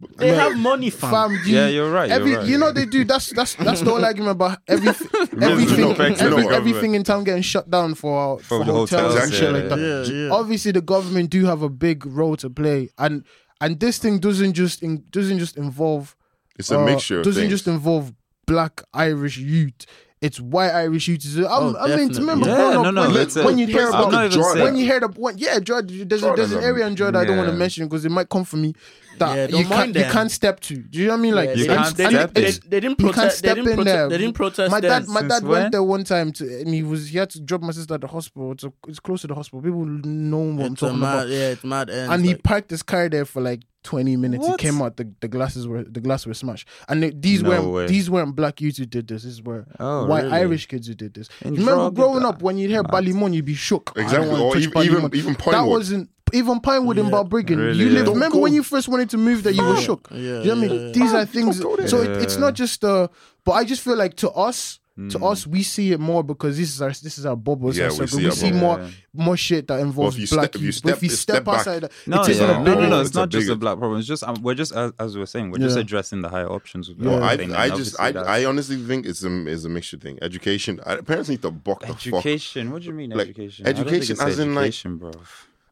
Government. They have money, fam. Fam, you- Yeah, you're right, you're right. you know they do. That's that's that's the whole argument about every, everything, every, everything in town getting shut down for for, the hotels, hotels, and shit yeah, like that. yeah, yeah. Obviously, the government do have a big role to play, and and this thing doesn't just in, doesn't just involve. It's a uh, mixture Doesn't things. just involve black Irish youth. It's white Irish youth. I'm, Oh, I mean, to remember Yeah, growing no, up, no, when, it's when you hear I'm about not even Jordan. saying- when you hear the when, yeah, Jordan, there's, a, Jordan, there's an area in Jordan I don't want to mention because it might come for me that Yeah, you can't you can't step to. Do you know what I mean? Like Yeah, You they, can't didn't, they, step didn't, they, they didn't you can't protest. They step didn't in there. They didn't protest. My dad, my dad went there one time to, and he was he had to drop my sister at the hospital. It's, a, it's close to the hospital. People know what I'm talking mad, about. yeah, it's mad. Ends, And he parked his car there for like 20 minutes. What? He came out, the, the glasses were the glass were smashed. And they- these No weren't way. these weren't black youths who did this. These were Oh, white really? Irish kids who did this. In remember growing that- up when you hear Ballymun, you'd be shook. Exactly. Or even- even- even That wasn't even Pinewood in Yeah. Balbriggan. Really, you yeah. lived. Don't Remember go- when you first wanted to move there, you were Yeah. shook. Yeah, you know what I mean? yeah. These are things. go there. So it, it's not just uh But I just feel like to us. To Mm. us, we see it more because this is our this is our bubble. it's Yeah, our we see we our see more Yeah. more shit that involves if you black step- if you youth. But if step- you step step outside, that, No, it is yeah. a no, no, no. it's It's a not just bigger- a black problem. It's just um, we're just as, as we are saying, we're just addressing the higher options. With No, I, I just, I, I honestly think it's a, is a mixture thing. Education, I, parents need to buck the fuck. education. What do you mean Like, education? I don't education as in, like, bro.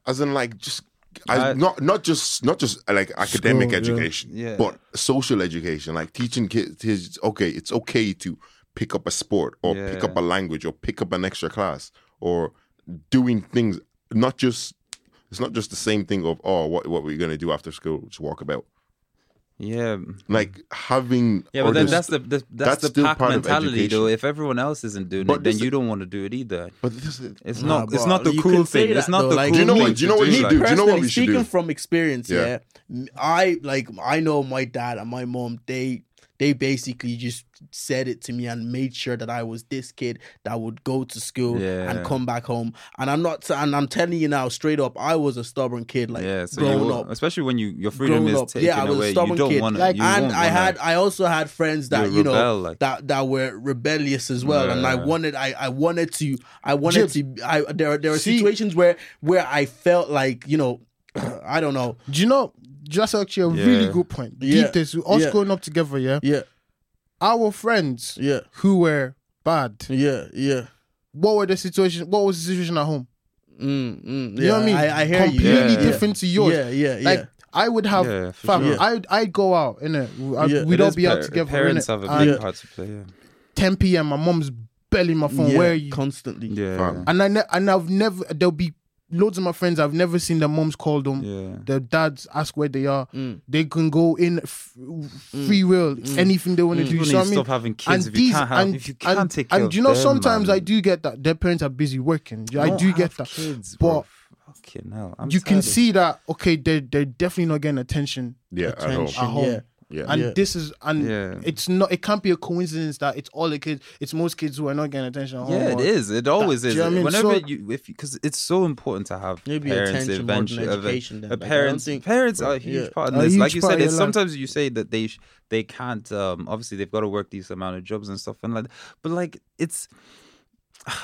As in, like, just, I, not, not just, not just uh, like academic School, education, Yeah. but social education, like teaching kids. kids, Okay, it's okay to pick up a sport or pick up a language or pick up an extra class or doing things. Not just, it's not just the same thing of oh, what what we're gonna do after school, just walk about. Yeah, Like having, yeah, but then just- that's the, the that's, that's the still pack part of mentality, though. If everyone else isn't doing But it, then you don't want to do it either. But this is, It's Nah, not. It's not the cool can say thing. It's not though, the like- cool Do you know thing what- do you know to what do, you should like- do? Do you know what we should speaking do? from experience, Yeah. yeah. m- I like I know my dad and my mom. They they basically just said it to me and made sure that I was this kid that would go to school Yeah. and come back home. And I'm not. And I'm telling you now, straight up, I was a stubborn kid. Like Yeah, so growing will, up. especially when you your freedom growing is up. taken Yeah, I was a away, you stubborn don't kid. want to. Like- and won't I had I also had friends that You you know rebel, like- that that were rebellious as well, and I wanted I, I wanted to I wanted Jib, to I there are- there are see- situations where where I felt like you know I don't know do you know? That's actually a Yeah. really good point. Yeah. Deep this, us Yeah. growing up together, yeah. yeah Our friends yeah who were bad. yeah yeah What were the situation? What was the situation at home? mm, mm, yeah You know what I mean? I, I hear Completely you Yeah. different to yours. yeah yeah yeah. Like I would have, Yeah, for fam. sure. I'd I'd go out in it. Yeah. We'd It all is be out par- together. Parents innit? have a big Yeah. part to play. Yeah. 10 p.m. My mom's belly my phone. yeah, Where are you? constantly Yeah. Fam. and I ne- and I've never. There'll be loads of my friends. I've never seen their moms call them. Yeah. Their dads ask where they are. Mm. They can go in f- free mm. will, mm. anything they want to mm. do. People So need I to mean, stop having kids if you can't have. and, if you can't and, take care and of you know them, sometimes man. I do get that their parents are busy working. I Don't get that, Kids, but bro. Fucking hell. I'm you can tired of- see that okay, they they're definitely not getting attention yeah, at home. Attention. at home. Yeah. Yeah. and Yeah. this is and Yeah. it's not. It can't be a coincidence that it's all the kids. It's most kids who are not getting attention. At Yeah, it is. It always do is. you know I mean? Whenever So- you, if because it's so important to have Maybe parents attention more than eventually. education then. uh, Like, I don't parents, think- parents are a huge Yeah. part in A this. Like you said, it's your life. sometimes you say that they sh- they can't. Um, obviously, they've got to work these amount of jobs and stuff, and like, but like it's.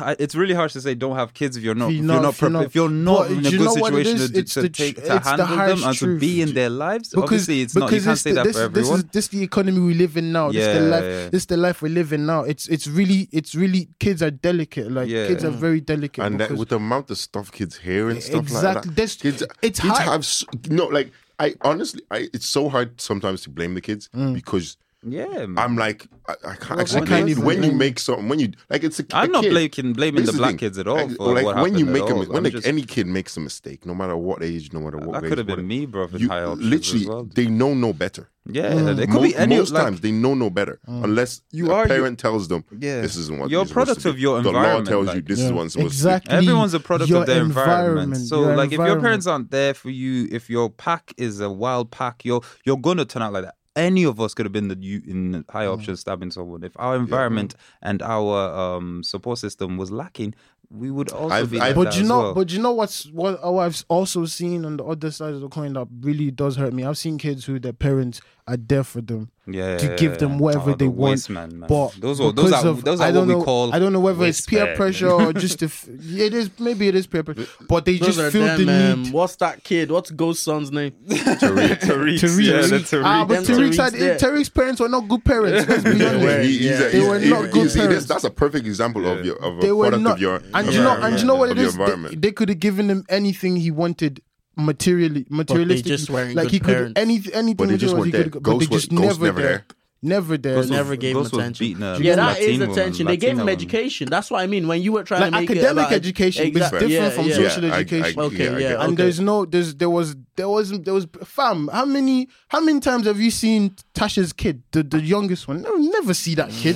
I- It's really hard to say don't have kids if you're not If if you're you're not- not, if you're not- if you're not in a good know it situation to, It's to the take tr- to it's the handle them and to be in their lives. Obviously, it's not you can't this, say that this, for everyone. This is this the economy we live in now. this the Yeah, life. yeah. This is the life we live in now. It's it's really it's really kids are delicate. Like Yeah. kids are very delicate. and that, with the amount of stuff kids hear and stuff Exactly. like that, kids, it's kids hard. have no like. I honestly, I it's so hard sometimes to blame the kids Mm. because yeah, man. I'm like, I, I can't Well, actually I can't you. when you blame make something. When you like, it's a, I'm not kid. blaming blaming This the black thing. kids at all Like, for like what when you make a all. when I'm like just- any kid makes a mistake, no matter what age, no matter what that race, could have been me, bro. You literally as well. they know no better. Yeah, it could Mo- be any most like, times they know no better unless You a are- parent tells them Yeah. this isn't what You're a product of your environment." the law tells you this is what it's exactly. Everyone's a product of their environment. environment, So, like, if your parents aren't there for you, if your pack is a wild pack, you're you're gonna turn out like that. Any of us could have been the you in the high Mm. option stabbing someone. If our environment and our um, support system was lacking, we would also I've- be. I've- But you know, well. but you know what's what oh, I've also seen on the other side of the coin that really does hurt me. I've seen kids who their parents are there for them yeah, to give them whatever Oh, they the want. waste man, man. But those are those are of- those I don't what know, we call. I don't know whether it's peer man. pressure or just if it is. Maybe it is peer pressure, but they Those just feel them, the um, need. What's that kid? What's Ghost Son's name? Tariq, Tariq, Tariq. yeah, the Tariq. Ah, but Them Tariq's, Tariq's had. Tariq's parents were not good parents. Let's be They honest. were. He- he's Yeah. a- They were not good parents. That's a perfect example of your of a product of your and you know, and you know what of it your is. They, they could have given him anything he wanted materially, materialistic. just weren't like good he could parents. any anything. But they just he weren't could, there. but they Ghost was- just Ghost never never there. There. Never there. Ghost was- Never gave him Ghost was attention. beating a Yeah, that is Latina woman, attention. They gave him Latina woman. education. That's what I mean. When you were trying like to make academic about- education, but it's different yeah, from yeah. social Yeah, I- I- education. Okay, yeah, yeah, get and okay. there's no there's there was there was there was fam how many how many times have you seen tasha's kid the, the youngest one no never see that kid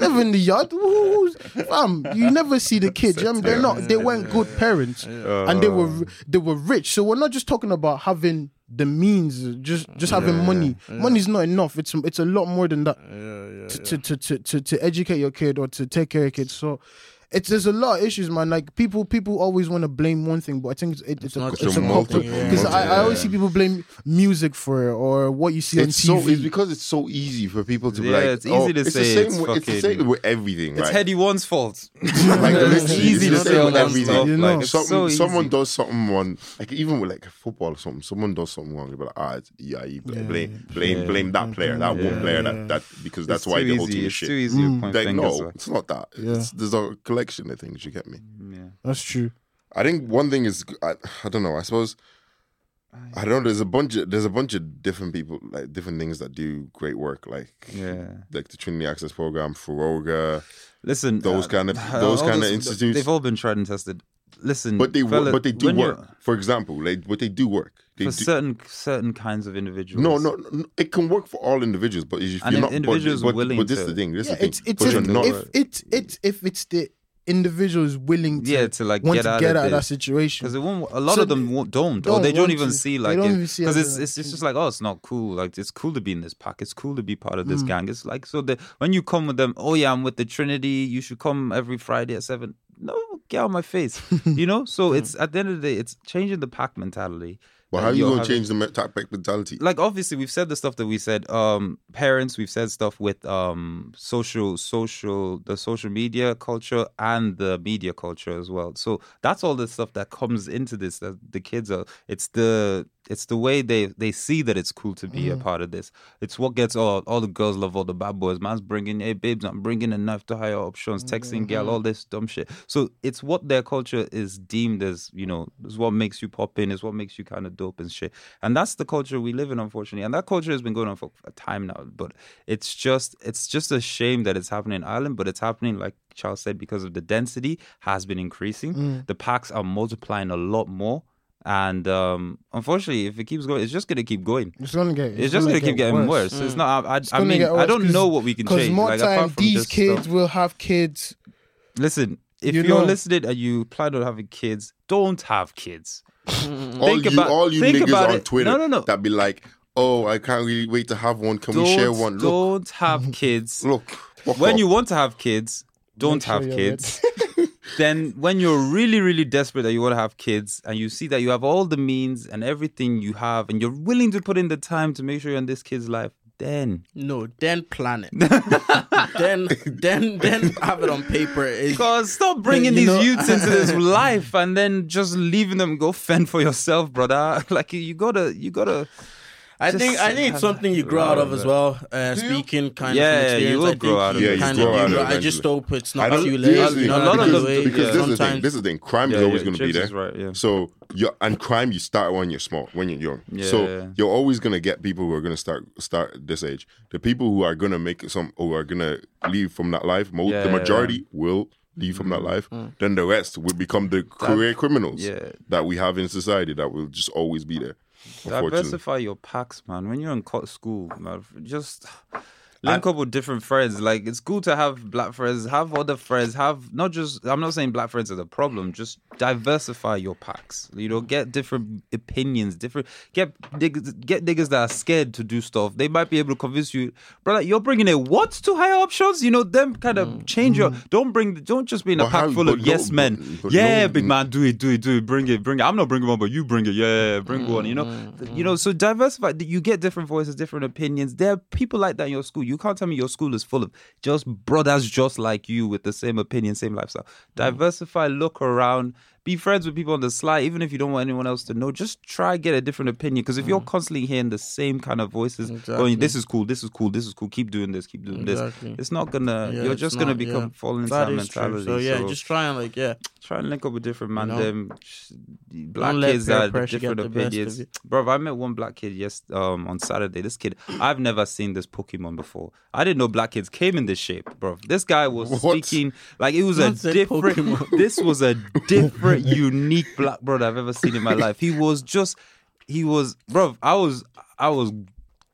never in the yard Who- fam you never see the kid you know what I mean? they're not they weren't good parents and they were uh. they were rich so we're not just talking about having the means just just having money. money's not enough. It's it's a lot more than that. To, to, to, to, to, to educate your kid or to take care of your kid. So it's there's a lot of issues, man. Like people, people always want to blame one thing, but I think it's, it, it's, a not it's a one because yeah. I, I always see people blame music for it or what you see It's on so TV. it's because it's so easy for people to be Yeah, like. it's easy oh, to it's say The same it's with, it's the same with everything. It's right? Headie One's fault. like it's literally, easy it's to the say same with that everything. stuff. You know. Like, it's Something, so someone does something wrong, like even with like football or something. Someone does something wrong, you'll be like, ah, it's, yeah, you blame, blame, blame, Yeah. blame that player, that one player, that that because that's why too the whole team is shit. to point Like, no, it's not that. It's, there's a collection of things. You get me? Yeah. That's true. I think one thing is I, I don't know. I suppose I don't know. There's a bunch of there's a bunch of different people like different things that do great work, like Yeah. like the Trinity Access Program, Foróige. Listen, Those uh, kind of- those all kind of those- institutes. They've all been tried and tested. Listen, But they fella, But they do work. For example, like but they do work. They for do, certain certain kinds of individuals. no, no, no, it can work for all individuals, but if And you're if not, individuals but, but, willing but this is the thing. This Yeah, is the it's thing. it's but if, you're not. if it's it's if it's the individual is willing to Yeah, to, like, want get to out get of out of that situation. Because. A lot So of them won't, don't, or they don't even to. see like don't it. even see Because it it's, it's it's just like oh, it's not cool. Like it's cool to be in this pack. It's cool to be part of this Mm. gang. It's like so that when you come with them, oh yeah, I'm with the Trinity. You should come every Friday at seven. No, get out of my face. you know. So it's at the end of the day, it's changing the pack mentality. But how are you gonna having- change the of mentality? like obviously we've said the stuff that we said um parents we've said stuff with um social social the social media culture and the media culture as well so that's all the stuff that comes into this that the kids are it's the it's the way they they see that it's cool to be a mm-hmm. part of this. It's what gets all all the girls love all the bad boys. Man's bringing hey babes i'm bringing a knife to higher options texting mm-hmm. girl all this dumb shit. So it's what their culture is deemed as you know is what makes you pop in is what makes you kind of dope and shit. And that's the culture we live in unfortunately. And that culture has been going on for a time now but it's just it's just a shame that it's happening in ireland but it's happening like charles said because of the density has been increasing. Mm. The packs are multiplying a lot more and um unfortunately if it keeps going it's just gonna keep going It's gonna get. it's, just gonna, keep getting worse. Mm. It's not. I, I, I mean, I don't know what we can change. Because change. more like, time, these kids stuff. will have kids. Listen, if You you are know. listening and you plan on having kids, don't have kids. all think you, about- all you think niggas about on it. Twitter No, no, no. that be like, oh, I can't really wait to have one. Can we share one? Look, don't have kids. look. when off. you want to have kids, don't sure have you're kids. then when you're really, really desperate that you want to have kids and you see that you have all the means and everything you have and you're willing to put in the time to make sure you're in this kid's life, then No, then plan it. then, then, then have it on paper. Because stop bringing these know- youths into this life and then just leaving them go fend for yourself, brother. Like you gotta, you gotta. I Just think I think it's something you grow out of of as well. Uh, speaking kind Yeah, of from you will I think grow out of it. you Yeah, kind you of grow out do. of it I just eventually. hope it's I not don't- too late. usually- You know, a lot of because, them- because yeah, this is the thing. This is the thing. Crime is always yeah, going to be James there. is right, yeah. So you and crime you start when you're small, when you're young. Yeah. So you're always going to get people who are going to start start this age. The people who are going to make some who are going to leave from that life. Mo- Yeah, the yeah, majority will leave from that life. Mm. Then the rest will become the career criminals yeah. that we have in society that will just always be there. Diversify your packs, man. When you're in school, man, just link up with different friends. Like it's cool to have black friends, have other friends, have not just. I'm not saying black friends are the problem. Just diversify your packs. You know, get different opinions, different. Get niggas, get niggas that are scared to do stuff. They might be able to convince you, brother. You're bringing a what to higher options. You know, them kind of mm. change your. Mm. Don't bring. Don't just be in a But pack how- full of no- yes men. but- but yeah, no- big man, do it, do it, do it. Bring it, bring it. I'm not bringing one, but you bring it. Yeah, bring one. You know, mm, you know. So diversify. You get different voices, different opinions. There are people like that in your school. You can't tell me your school is full of just brothers just like you with the same opinion, same lifestyle. Mm. Diversify. Look around. Be friends with people on the slide, even if you don't want anyone else to know. Just try get a different opinion. Because if you're constantly hearing the same kind of voices, Exactly. going, "This is cool, this is cool, this is cool," keep doing this, keep doing Exactly. this. It's not gonna. Yeah, you're it's just gonna become yeah. falling into That that, is true. mentality. So yeah, just try and like yeah. try and link up with different man know? them sh- black let kids that have different get the best of opinions bro i met one black kid yes um on saturday this kid i've never seen this pokemon before i didn't know black kids came in this shape bro this guy was What? speaking like it was a Not said different Pokemon. this was a different unique black brother i've ever seen in my life he was just he was bro i was i was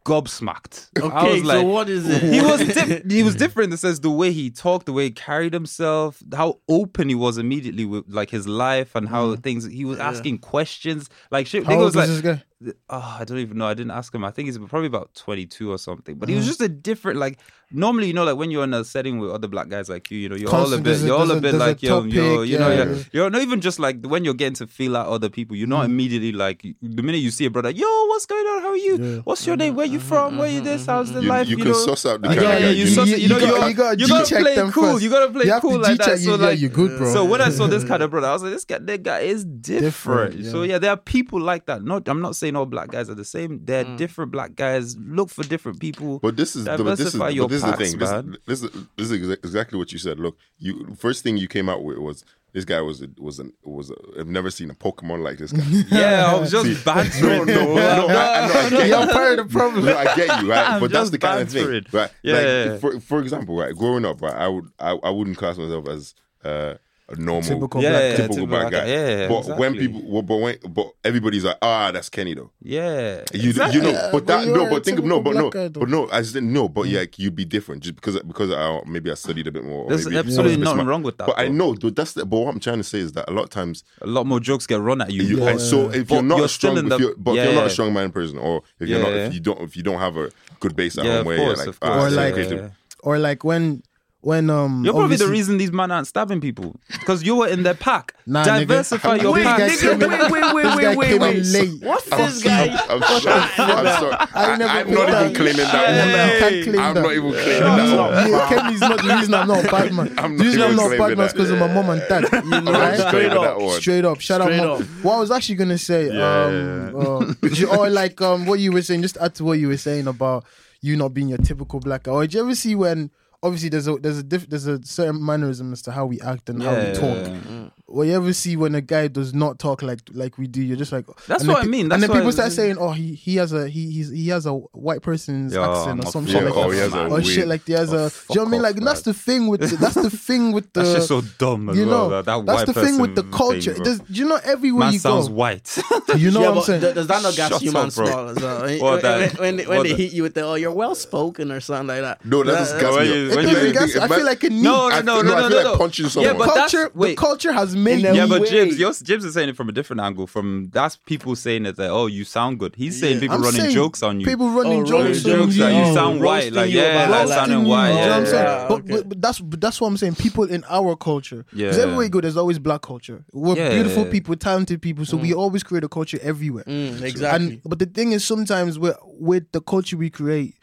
gobsmacked I Okay, was like, so what is it? he was di- he was different in the sense the way he talked, the way he carried himself, how open he was immediately with like his life and how mm. things. He was asking questions like shit. How old was is like, this guy? Oh, I don't even know. I didn't ask him. I think he's probably about twenty two or something. But he Mm. was just a different like. Normally, you know, like when you're in a setting with other black guys like you, you know, you're Constant- all a bit, you're all a there's a- bit there's a like yo, yo, topic, you know, yeah. you're, you're not even just like when you're getting to feel out other people. You're Mm. not immediately like the minute you see a brother, yo, what's going on? How are you? Yeah. What's your name? Where you from? Where you this? How's the You, life? you you can know? suss out the You kind yeah, of yeah, guy you, you you know, you you, got- got, you got you gotta play cool. first. You gotta play You have to cool like that. you, So like, you good, bro. So when I saw this kind of brother, I was like, this guy, that guy is different. Different, So yeah. yeah, there are people like that. Not, I'm not saying all black guys are the same. They're Mm. different black guys. Look for different people. But this is the, but this is, Diversify but your this is the thing. This, man. this is this is exactly what you said. Look, you first thing you came out with was this guy was a, was an was a, I've never seen a Pokemon like this guy. yeah, I was just See, bantering. no, no, no, I, I, know, I get You're you. part of the problem. No, I get you, right? I'm but that's just the kind of thing, right? Yeah. Like, for for example, right? Growing up, right, I would I, I wouldn't class myself as uh, a normal, Typical Yeah, black yeah, guy. typical typical black black guy. guy. Yeah, but when people, well, but when, but everybody's like, ah, that's Kenny though. Yeah, You, exactly. you know, Yeah, but but that you no, but think of no, but no, guy, but no, I said no, but yeah, like, you'd be different just because because I maybe I studied a bit more. There's maybe absolutely a nothing wrong with that, But I know, but that's the, but what I'm trying to say is that a lot of times a lot more jokes get run at you. you, but- and so if but you're not you're a strong, still in if the- you're, but if you're not a strong man in prison, or if you're not, if you don't, if you don't have a good base at Yeah, home, of where course, you're like, of ah, course. Or like- Or like when when um You're probably the reason these men aren't stabbing people because you were in their pack. Nah, nigga. Diversify your Wait, pack. this guy came wait, wait, wait, wait, wait, wait. late. What's I'm, this guy? I'm, I'm sorry. I'm sorry. I never I'm not that. even claiming Yeah, that you one. can't claim I'm that. not even claiming that no, one. yeah, Kenny's not the reason I'm not a bad man. I'm the reason I'm not a bad claiming man is because of my mom and dad. You know, right? Straight up. Straight up, shout out, mom. What I was actually gonna say, um, uh, you- or like um, what you were saying, just add to what you were saying about you not being your typical black guy. Or did you ever see when? Obviously, there's a there's a diff, there's a certain mannerism as to how we act and how we talk. Mm. Or you ever see when a guy does not talk like like we do? You're just like That's and then what I pe- mean, and then people I- start saying, "Oh, he he has a he he's, he has a white person's Yo, accent or I'm some a shit Yeah, like that." he or weird- shit like he has Oh, a. Do you know what I mean? Like off, that's the thing with the, that's the thing with the. That's just so dumb as you well. know, that, that that's white the thing with the culture. thing, bro. Do you know everywhere Man you sounds go, white. you know yeah, what I'm saying? th- does that not gas Shut you up, man bro. small as well? When, What that- when, when, when they hit you with the, oh, you're well spoken or something like that. No, that's That- gas me you- up. when It you- doesn't gas- I feel like it needs. No, no, no, no, no, feel no, no. punching Yeah, someone. but culture, that's the culture has make Yeah, but way. Jibbz, yours, Jibbz is saying it from a different angle. From that's people saying it that oh you sound good. He's saying Yeah. people I'm running saying jokes on you. People running Oh, jokes, running Running on jokes you. that you Oh, sound white, roasting like you yeah, about like like- sounding Roasting you, white. you know Yeah, what yeah. But, okay. but, but that's but that's what I'm saying. People in our culture, because Yeah. everywhere you go, there's always black culture. We're Yeah. beautiful people, talented people, so we always create a culture everywhere. Mm, exactly. And but the thing is, sometimes with with the culture we create,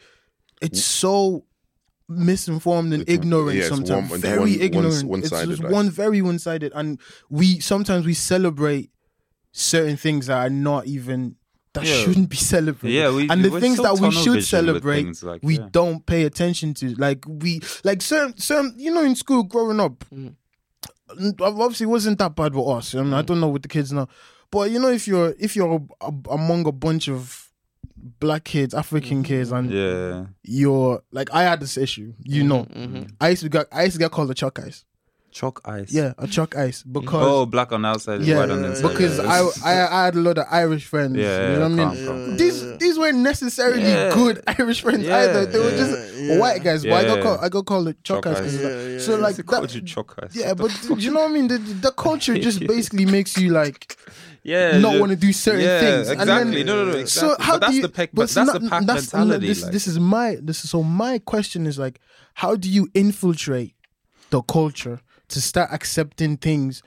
it's so misinformed and ignorant. yeah, sometimes one- very one- one- ignorant. one-sided, it's just like. one very one sided, and we sometimes we celebrate certain things that are not even. That Yeah. shouldn't be celebrated. Yeah, we- and the things so that we should celebrate, like- we yeah. don't pay attention to. Like we, like certain, certain, you know, in school growing up, Mm. obviously it wasn't that bad with us. I, mean, I don't know with the kids now, but you know, if you're if you're a, a- among a bunch of black kids, African mm-hmm. kids, and yeah. you're like, I had this issue. You mm-hmm. know, mm-hmm. I used to get I used to get called the choc ice. Choc ice. Yeah, a choc ice mm-hmm. because. Oh, black on outside, yeah, white on inside. because yeah. I, I I had a lot of Irish friends. Yeah, you know what I mean. calm, calm, calm. These these weren't necessarily Yeah. good Irish friends Yeah, either. They were just yeah. white guys. But I got Yeah. called I got called a chalk Choc ice. 'cause ice. of. Yeah, yeah, so yeah. like They that, you choc ice. yeah, the but do you know what I mean? The, the culture just basically makes you like yeah, not want to do certain yeah, things. And Exactly. then- no, no, no. Exactly. So how but that's do you? the peck, but but that's not- the pack that's- mentality. This, like. this is my this is so my question is like, how do you infiltrate the culture to start accepting things,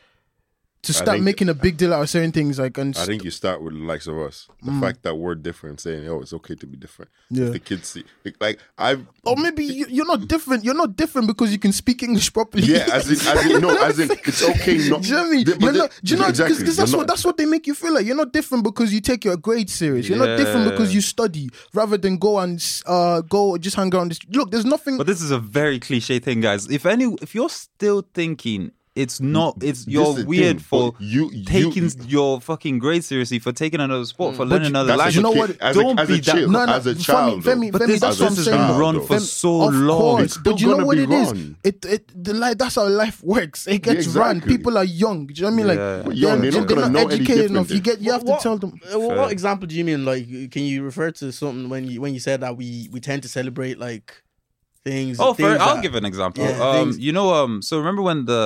to start think- making a big deal out of certain things? Like, and I think you start with the likes of us. The fact that we're different, saying, "Oh, it's okay to be different." Yeah. If the kids see, like, like I've, or maybe you, you're not different. You're not different because you can speak English properly. yeah, as in, as in, no, as in, it's okay. Not, Do you know what I mean? But You're not, do you know? Because exactly, that's you're what that's what they make you feel like. You're not different because you take your grades serious. You're not different because you study rather than go and uh go just hang around. This. Look, there's nothing. But this is a very cliche thing, guys. If any, if you're still thinking it's not, it's This you're weird thing, for you- you- taking your fucking grade seriously, for taking another sport, mm. for learning another language. You know what? As Don't as be a that- child, No, no, as a Femi, child, Femi, though. But Femi, this, that's this what I'm has been run for Fem- so of long. Course, but you know what be it is? run. It it the like that's how life works. It gets Yeah, run. People are young. Do you know what I mean? Like Yeah. But young, they're, they're not they're gonna educated enough. You get you have to tell them. What, what example do you mean? Like, can you refer to something when you when you said that we we tend to celebrate like things? Oh, things fair. I'll that- give an example. Yeah, um, things- you know, um, so remember when the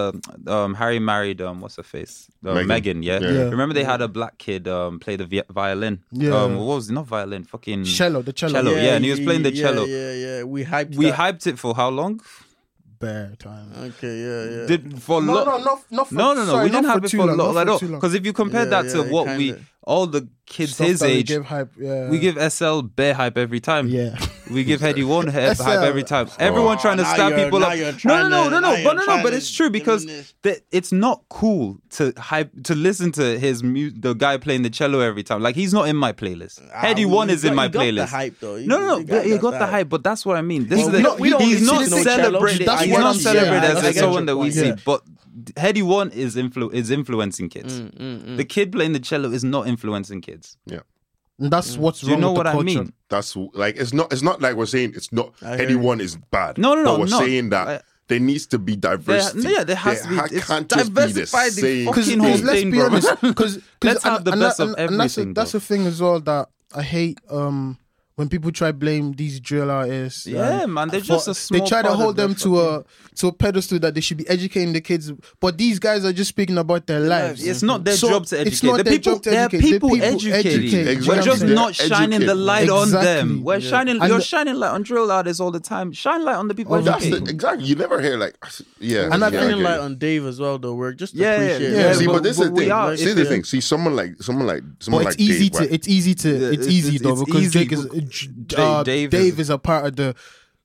um Harry married um what's her face, uh, Meghan. Megan, yeah? Yeah. Yeah. Remember they had a black kid um play the vi- violin. Yeah. Um, what was it? not violin? Fucking Cello, the cello. Cello. yeah, and he was playing the yeah, cello. Yeah, yeah, We hyped. We that. hyped it for how long? Bear time. Okay, yeah, yeah. Did for No, lo- no, not, not for, no, no, no. sorry, we didn't have it for long, long not at all. Because if you compare Yeah, that to yeah, what we, kinda. all the kids Stuff his that we age, give hype. Yeah. we give SL bare hype every time. Yeah. We give Headie one hype, hype every time. Everyone Oh, trying to now stab people up. No, no, no, no, no. But no, no. But it's true because diminish. that it's not cool to hype to listen to his mu- the guy playing the cello every time. Like he's not in my playlist. Ah, Heady well, one you is in my you got the playlist. hype, though. You- No, no, no. you but He got the hype, but that's what I mean. This Well, is we the, don't- we don't he's not to no cello. celebrated. He's not I'm celebrated as I as get someone that we see. But Headie one is influ is influencing kids. Mm, mm, mm, The kid playing the cello is not influencing kids. Yeah. And that's what's wrong. Do you wrong know with what the I culture. mean? That's like it's not. It's not like we're saying it's not. I hear Anyone is bad. No, no, no, But we're no. saying that I- there needs to be There, diversity. yeah, there has to be. ha- It's can't just be the diversify the same. fucking Because whole thing. let's thing, be bro. honest. Because Let's have the best of and, and that's, a, everything, that's bro. the thing as well that I hate. Um, when people try blame these drill artists, Yeah, and man, they're just a They try to part of hold them to a to a pedestal that they should be educating the kids, but these guys are just speaking about their lives. It's not their So, job to educate. It's not the their people, job to they're educate. The people, people educating. educate. We're just not shining the educating. light on them. We're Yeah. shining. And you're the- shining light on drill artists all the time. Shine light on the people Oh, that's That's the, exactly. You never hear like, yeah. And I yeah, think Shining light on Dave as well, though. We're just Yeah, appreciate. yeah, See, but- but this is but the we thing. See if the thing. See, someone like someone like someone But like it's easy to it's easy to it's it's- easy though it's because easy. Jake is Dave- uh, Dave Dave, is- is, a part of the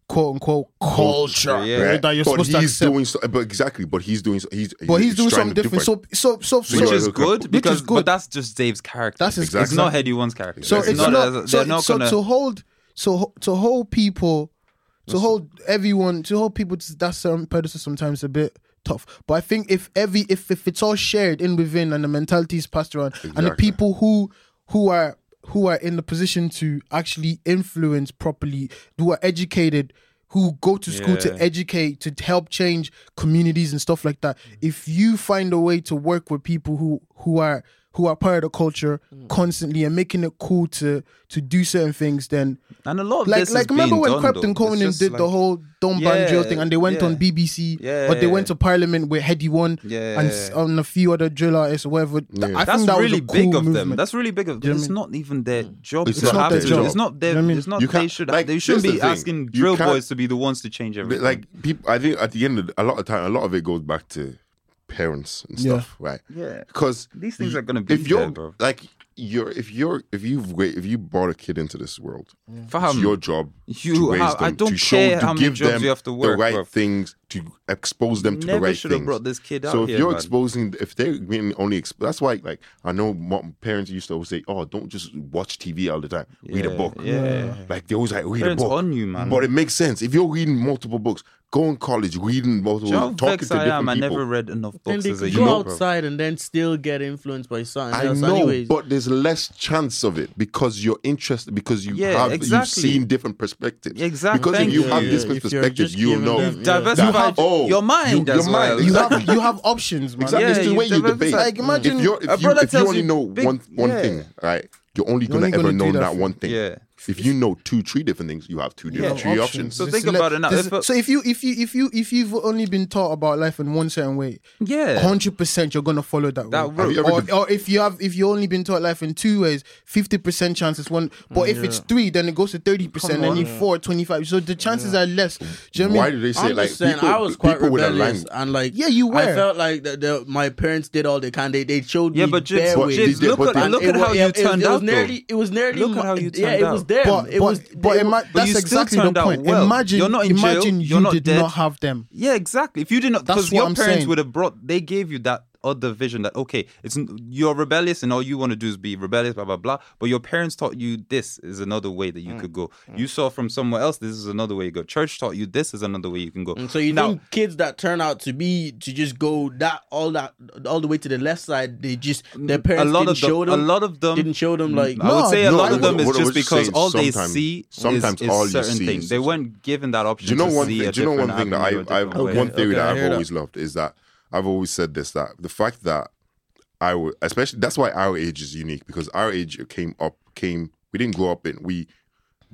quote unquote culture yeah. right, that you're but supposed to accept. doing so, but exactly. But he's doing. so- He's but he's doing something to different. So so so so which Yeah, is good Which because is good. but that's just Dave's character. That's his- it's not exactly. Headie One's character. So it's, it's, not. not, so, not so gonna. to hold so to hold people to hold everyone to hold people to that certain pedestal sometimes a bit tough. But I think if every if if it's all shared in within and the mentality is passed around and the people who who are who are in the position to actually influence properly, who are educated, who go to school Yeah. to educate, to help change communities and stuff like that. If you find a way to work with people who who are who are part of the culture Mm. constantly and making it cool to to do certain things, then And a lot of like this like remember when done, Krept and Konan just did the whole Don't Ban Drill thing and they went on. BBC Yeah, or they yeah, went to Parliament with Headie One Yeah. and s- on a few other drill artists or whatever. Th- Yeah. I That's think that really was a big cool of them. movement. That's really big of Do you them. know It's what I not even their job It's to not their job. It's not their. You know I mean? It's not You they should. like, they shouldn't be the asking drill boys to be the ones to change everything. like people i think at the end of a lot of time a lot of it goes back to parents and Yeah. stuff right Yeah. because These things are gonna be if you're there, bro. like you're if you're if you've wait if you brought a kid into this world it's your job you to raise have- I them, don't to show care to how give jobs them you have to work, the right bro. things to expose them to Never the right should have things brought this kid out so if here, you're man. exposing if they're being only exp- that's why like i know mo- parents used to always say oh don't just watch tv all the time read a book yeah. like they always like read Parents a book on you, man. but it makes sense if you're reading multiple books go in college reading multiple Do you know how talking vexed to I different am? I people never read enough Then books they as a could go bro. outside and then still get influenced by something I else. know, anyways. but there's less chance of it because you're interested because you Yeah, have exactly. you've seen different perspectives. Exactly, Because thank if you you. have Yeah, different if you're perspectives, just you giving know them- You've Yeah. diversified Oh, your mind you- as your well. mind, you have you have options, man. Exactly. Yeah, it's the you way you develop- debate. like, imagine- if you're A if you, brother if you tells only you know big- one one yeah. thing, right? You're only You're gonna only ever gonna do know that that for- one thing. Yeah. If you know two, three different things, you have two different Yeah, three options. options. So Just think let- about it now. If a- so if you if you if you if you've only been taught about life in one certain way, Yeah. hundred percent you're gonna follow that, That way. route. Have you ever Or, did- or if you have if you only been taught life in two ways, fifty percent chances one. But if it's three, then it goes to thirty percent, Come and you on. four, 25. So the chances are less. Do you know Why do they say I'm like just saying, people, I was quite people with a rebellious, language? and like, Yeah, you were. I felt like the, the, my parents did all they can. They they showed Yeah, me but Jibbz, But ways. they Jibbz, did- look at look at how you it, turned it was out. nearly, it was nearly. Look at how you turned out. Them. But it was. but, but it But that's you exactly the point. well. Imagine You're not in jail, imagine you're not did dead. not have them. Yeah, exactly. If you didn't, That's because your I'm parents saying. would have brought, they gave you that other vision that okay, it's you're rebellious and all you want to do is be rebellious, blah blah blah. But your parents taught you this is another way that Mm. you could go. Mm. You saw from somewhere else this is another way you go. Church taught you this is another way you can go. And so you now, think kids that turn out to be to just go that all that all the way to the left side, they just mm, their parents a lot didn't of them, show them. a lot of them didn't show them mm, like I would say a lot no, of them what- is what just because all they see sometimes is, is all you certain see things. is They weren't given that option. Do you know to one see thing? Do you know one thing that I, I, a I've different way. one theory Okay, I that hear I've that. always loved is that I've always said this that the fact that I would especially that's why our age is unique because our age came up came we didn't grow up in we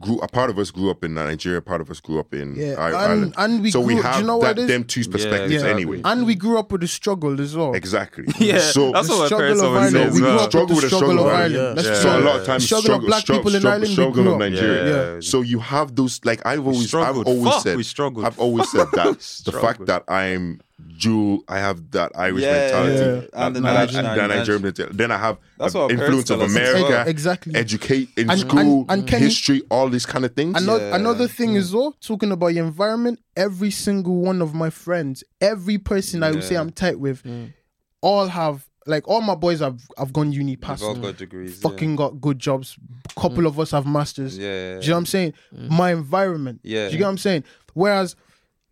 grew a part of us grew up in Nigeria, part of us grew up in Yeah, I- and- and we so we grew- do have you know what that it is? them two perspectives exactly. anyway. And we grew up with the struggle as well. Exactly. Yeah, So that's what my struggle parents of always Ireland. say we grew up with struggle with the struggle of Ireland. Yeah. That's Yeah. So a lot of times, struggle, struggle, of black struggle, people in struggle, Ireland. we struggle grew of. Nigeria. Yeah. Yeah. So you have those like I've always, I've always Fuck, said, we struggled. I've always said that the fact that I'm Jew, I have that Irish Yeah, mentality, yeah. And the that- Nigerian- and the Nigerian mentality. Then I have That's a what our influence of tell us as America, well. Exactly. educate in And- school, and- and Kenny- history, all these kind of things. Another, Yeah. another thing is well, talking about your environment, every single one of my friends, every person I would say Yeah. I'm tight with, mm. all have like all my boys have have gone uni We've past. all got degrees. Fucking got good jobs. Couple mm. of us have masters. yeah. yeah. Do you know what I'm saying? Mm. My environment. Yeah. Do you get what I'm saying? Whereas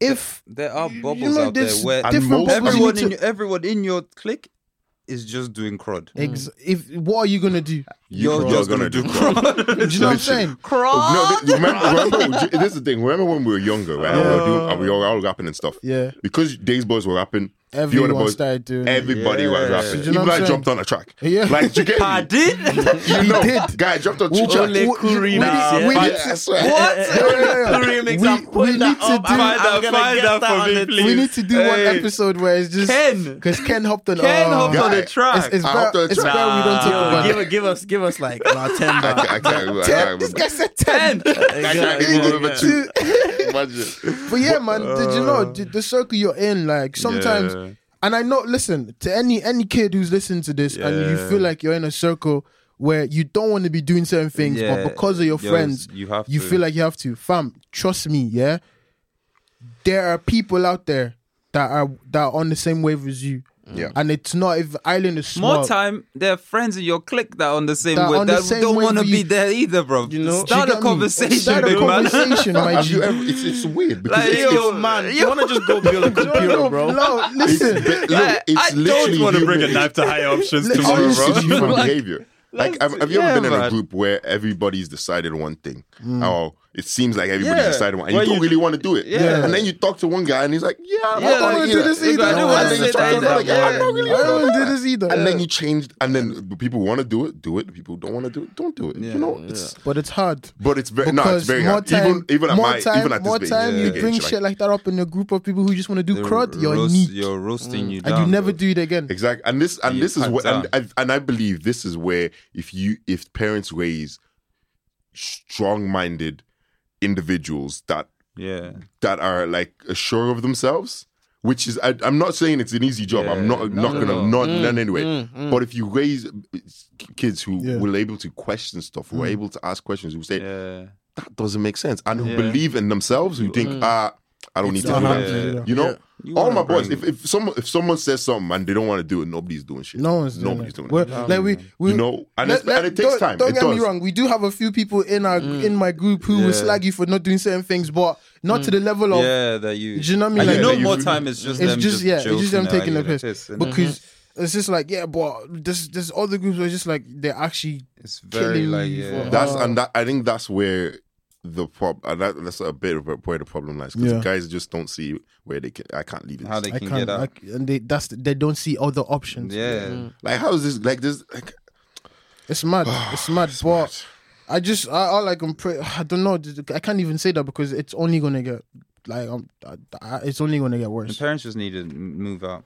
if There are you bubbles know out there this where different most- everyone in to- your, everyone in your clique is just doing crud. ex- if what are you gonna do? you're, You're you're just gonna gonna do do crud. Do you know what I'm saying? Crud. No, th- remember, remember, this is the thing. Remember when we were younger, right? and We were doing, we were all rapping and stuff. Yeah. Because Days Boys were rapping, few other Everyone boys, started doing it. everybody was rapping. Do you know Even what I'm I saying? jumped on a track. Yeah. Like, do you get me? Pardon? You know, did. guy jumped on two tracks. Only well, cool you- we remix, need- yeah. we Yeah, I to- swear. What? Yeah, yeah, yeah. Cool remix, We- I'm we putting need to up. do- I'm, Find I'm that- gonna find get that that for on me, the please. We need to do one Hey. episode where it's just Ken. because Ken hopped on. Ken oh, hopped on Guy, the track. It's, it's, I better, hopped on it's track. better we don't talk Nah. about Give, it. it- give us, give us like about ten. I bars. can't, I can't, I Ten, can't this guy said ten. I can't even Yeah, remember two. Imagine. But yeah, man, did you know uh. the, the circle you're in? Like sometimes, Yeah. And I know. Listen to any any kid who's listening to this, and you feel like you're in a circle where you don't want to be doing certain things, Yeah. but because of your Yo, friends, you have you to. feel like you have to. Fam, trust me, yeah. There are people out there that are that are on the same wave as you. Yeah. And it's not if Ireland is small. More time, there are friends in your clique that are on the same That way the that same don't want to be there either, bro. You know? start a you get me? conversation, Start a big man. conversation, my Have G. ever? It's, it's weird because Like, it's, yo, it's, Yo, man, you wanna just go build a computer, No, bro? No, listen. Look, I, it's I literally don't want to bring a knife to higher options Let's- tomorrow, bro. it's human Like, behavior. Like, let's- have, have you yeah, ever been in a group where everybody's decided one thing, Mm. or it seems like everybody's Yeah. decided one, and Well, you don't you- really want to do it. Yeah. And then you talk to one guy, and he's like, "Yeah, I Yeah, don't want I to do do this this either. I don't wanna And then you say talk to that another either. guy, "I don't really want to do do this either. And then you change, and then people want to do it, do it. People don't want to do it, don't do it. Yeah. You know, it's But it's hard. but it's very no, it's very more hard. time, even even at more my time, even at this more age, time you bring shit like that up in a group of people who just want to do crud, you're neat, You're roasting mm. you and you never do it again. Exactly, and this and this is what and, and and I believe this is where if you if parents raise strong-minded individuals that Yeah. that are like sure of themselves, which is I, I'm not saying it's an easy job. I'm not no, not no, gonna no. not Mm, none anyway. mm, mm. But if you raise kids who Yeah. will able to question stuff, who are able to ask questions, who say Yeah. that doesn't make sense, and who Yeah. believe in themselves, who think ah I don't need to do that. yeah. You know, Yeah. You all wanna my boys. If if someone if someone says something and they don't want to do it, nobody's doing shit. No one's doing nobody's it. doing We're- it. Like we, mm-hmm. we You know, and, let- let- and it takes don't, time. Don't it get does. me wrong. We do have a few people in our mm. in my group who will slag you for not doing certain things, but not to the mm. level of. Yeah, that you. Do you know what I mean? And Like- you know, more time is just it's them just, yeah, it's just them taking the piss because mm-hmm. it's just like yeah, but there's there's other groups where it's just like they're actually it's very killing like yeah. for- That's and that I think that's where the prob uh, that, that's a bit of where the problem lies because Yeah. guys just don't see where they can. I can't leave it. how they I can get out. I, and they that's they don't see other options. yeah, like how is this like this? Like It's mad. It's mad. but I just I, like. I can pray. I don't know. I can't even say that because it's only gonna get like um, I, I, it's only gonna get the worse. parents just need to move out,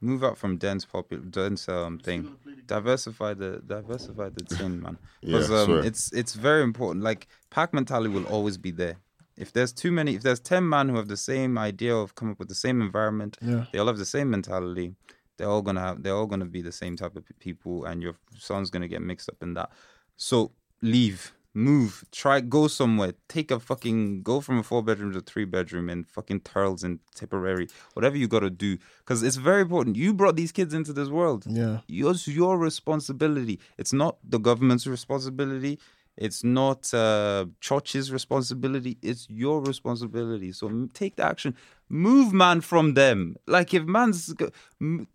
move out from dense popular dense um thing. Diversify the diversify the thing, man. Because Yeah, um, sure. it's it's very important. Like pack mentality will always be there. If there's too many, if there's ten men who have the same idea of come up with the same environment, Yeah. they all have the same mentality. They're all gonna have. They're all gonna be the same type of people, and your son's gonna get mixed up in that. So leave, move, try, go somewhere. Take a fucking go from a four bedroom to three bedroom and fucking Thurles and Tipperary, whatever you gotta do, because it's very important. You brought these kids into this world. Yeah. It's your responsibility. It's not the government's responsibility. It's not uh, church's responsibility. It's your responsibility. So take the action. Move man from them. Like if man's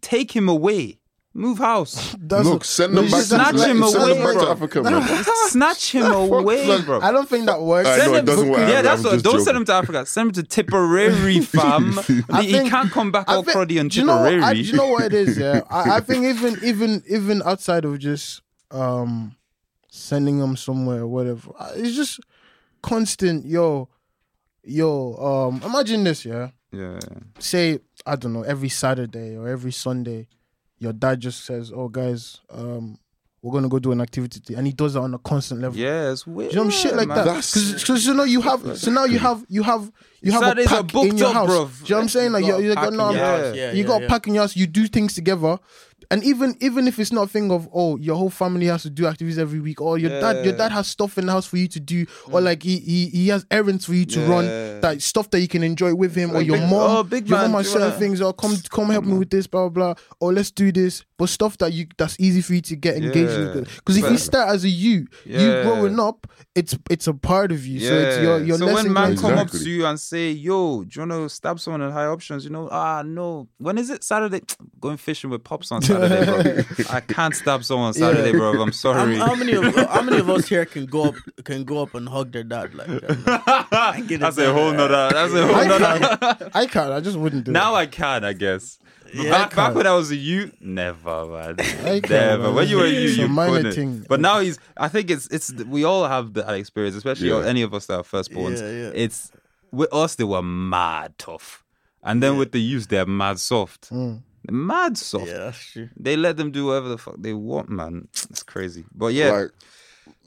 take him away. Move house. That's look, send them back. To, snatch like, him send away, them back bro. to Africa, man. Snatch him away, bro. I don't think that works. I know, Send it doesn't work. Yeah, I'm- that's what. Don't joking. send him to Africa. Send him to Tipperary, fam. I he, think- he can't come back all think- cruddy on do you know, Tipperary. I, do you know what it is? Yeah, I, I think even even even outside of just um sending them somewhere or whatever, it's just constant. Yo, yo, um, imagine this. Yeah, yeah, say I don't know every Saturday or every Sunday, your dad just says, "Oh, guys, um, we're gonna go do an activity," today," and he does it on a constant level. yeah, it's weird. Do you know shit like man. that? Because you know you have so now you have you have you have Saturdays a are pack in your up, house. bruv. Do you know what I'm saying? Like You you, got you a got pack in no, your. Yeah, you yeah, got yeah. a pack in your house. You do things together, and even even if it's not a thing of oh your whole family has to do activities every week, or your dad your dad has stuff in the house for you to do, or like he he, he has errands for you to run, that stuff that you can enjoy with him, or your big- mom, oh, big your man, mom has certain wanna- things, or come come help me with this, blah blah, blah, or let's do this, but stuff that you that's easy for you to get engaged Yeah. in. Because if you start as a you, you growing up, it's it's a part of you. So it's your your so less when man inclined- come up to you and say, "Yo, do you want to stab someone in high options?" You know, ah, no. When is it Saturday? Going fishing with pops on Saturday, bro. I can't stop someone on Saturday, bro. I'm sorry. how many of how many of us here can go up can go up and hug their dad like that? get it that's a whole nother. That's a whole I nother. can't. I can't. I just wouldn't do it. Now it. I can, I guess. But Yeah, back, I back can't. when I was a youth, never, man. I can't, never. man. When you were a youth, It's a you minor couldn't. thing. But now he's. I think it's it's. We all have that experience, especially Yeah. any of us that are firstborns. Yeah, yeah. It's with us. They were mad tough, and then with the youth, they're mad soft. Mm. Mad soft. Yeah, that's true. They let them do whatever the fuck they want, man. It's crazy. But yeah, Like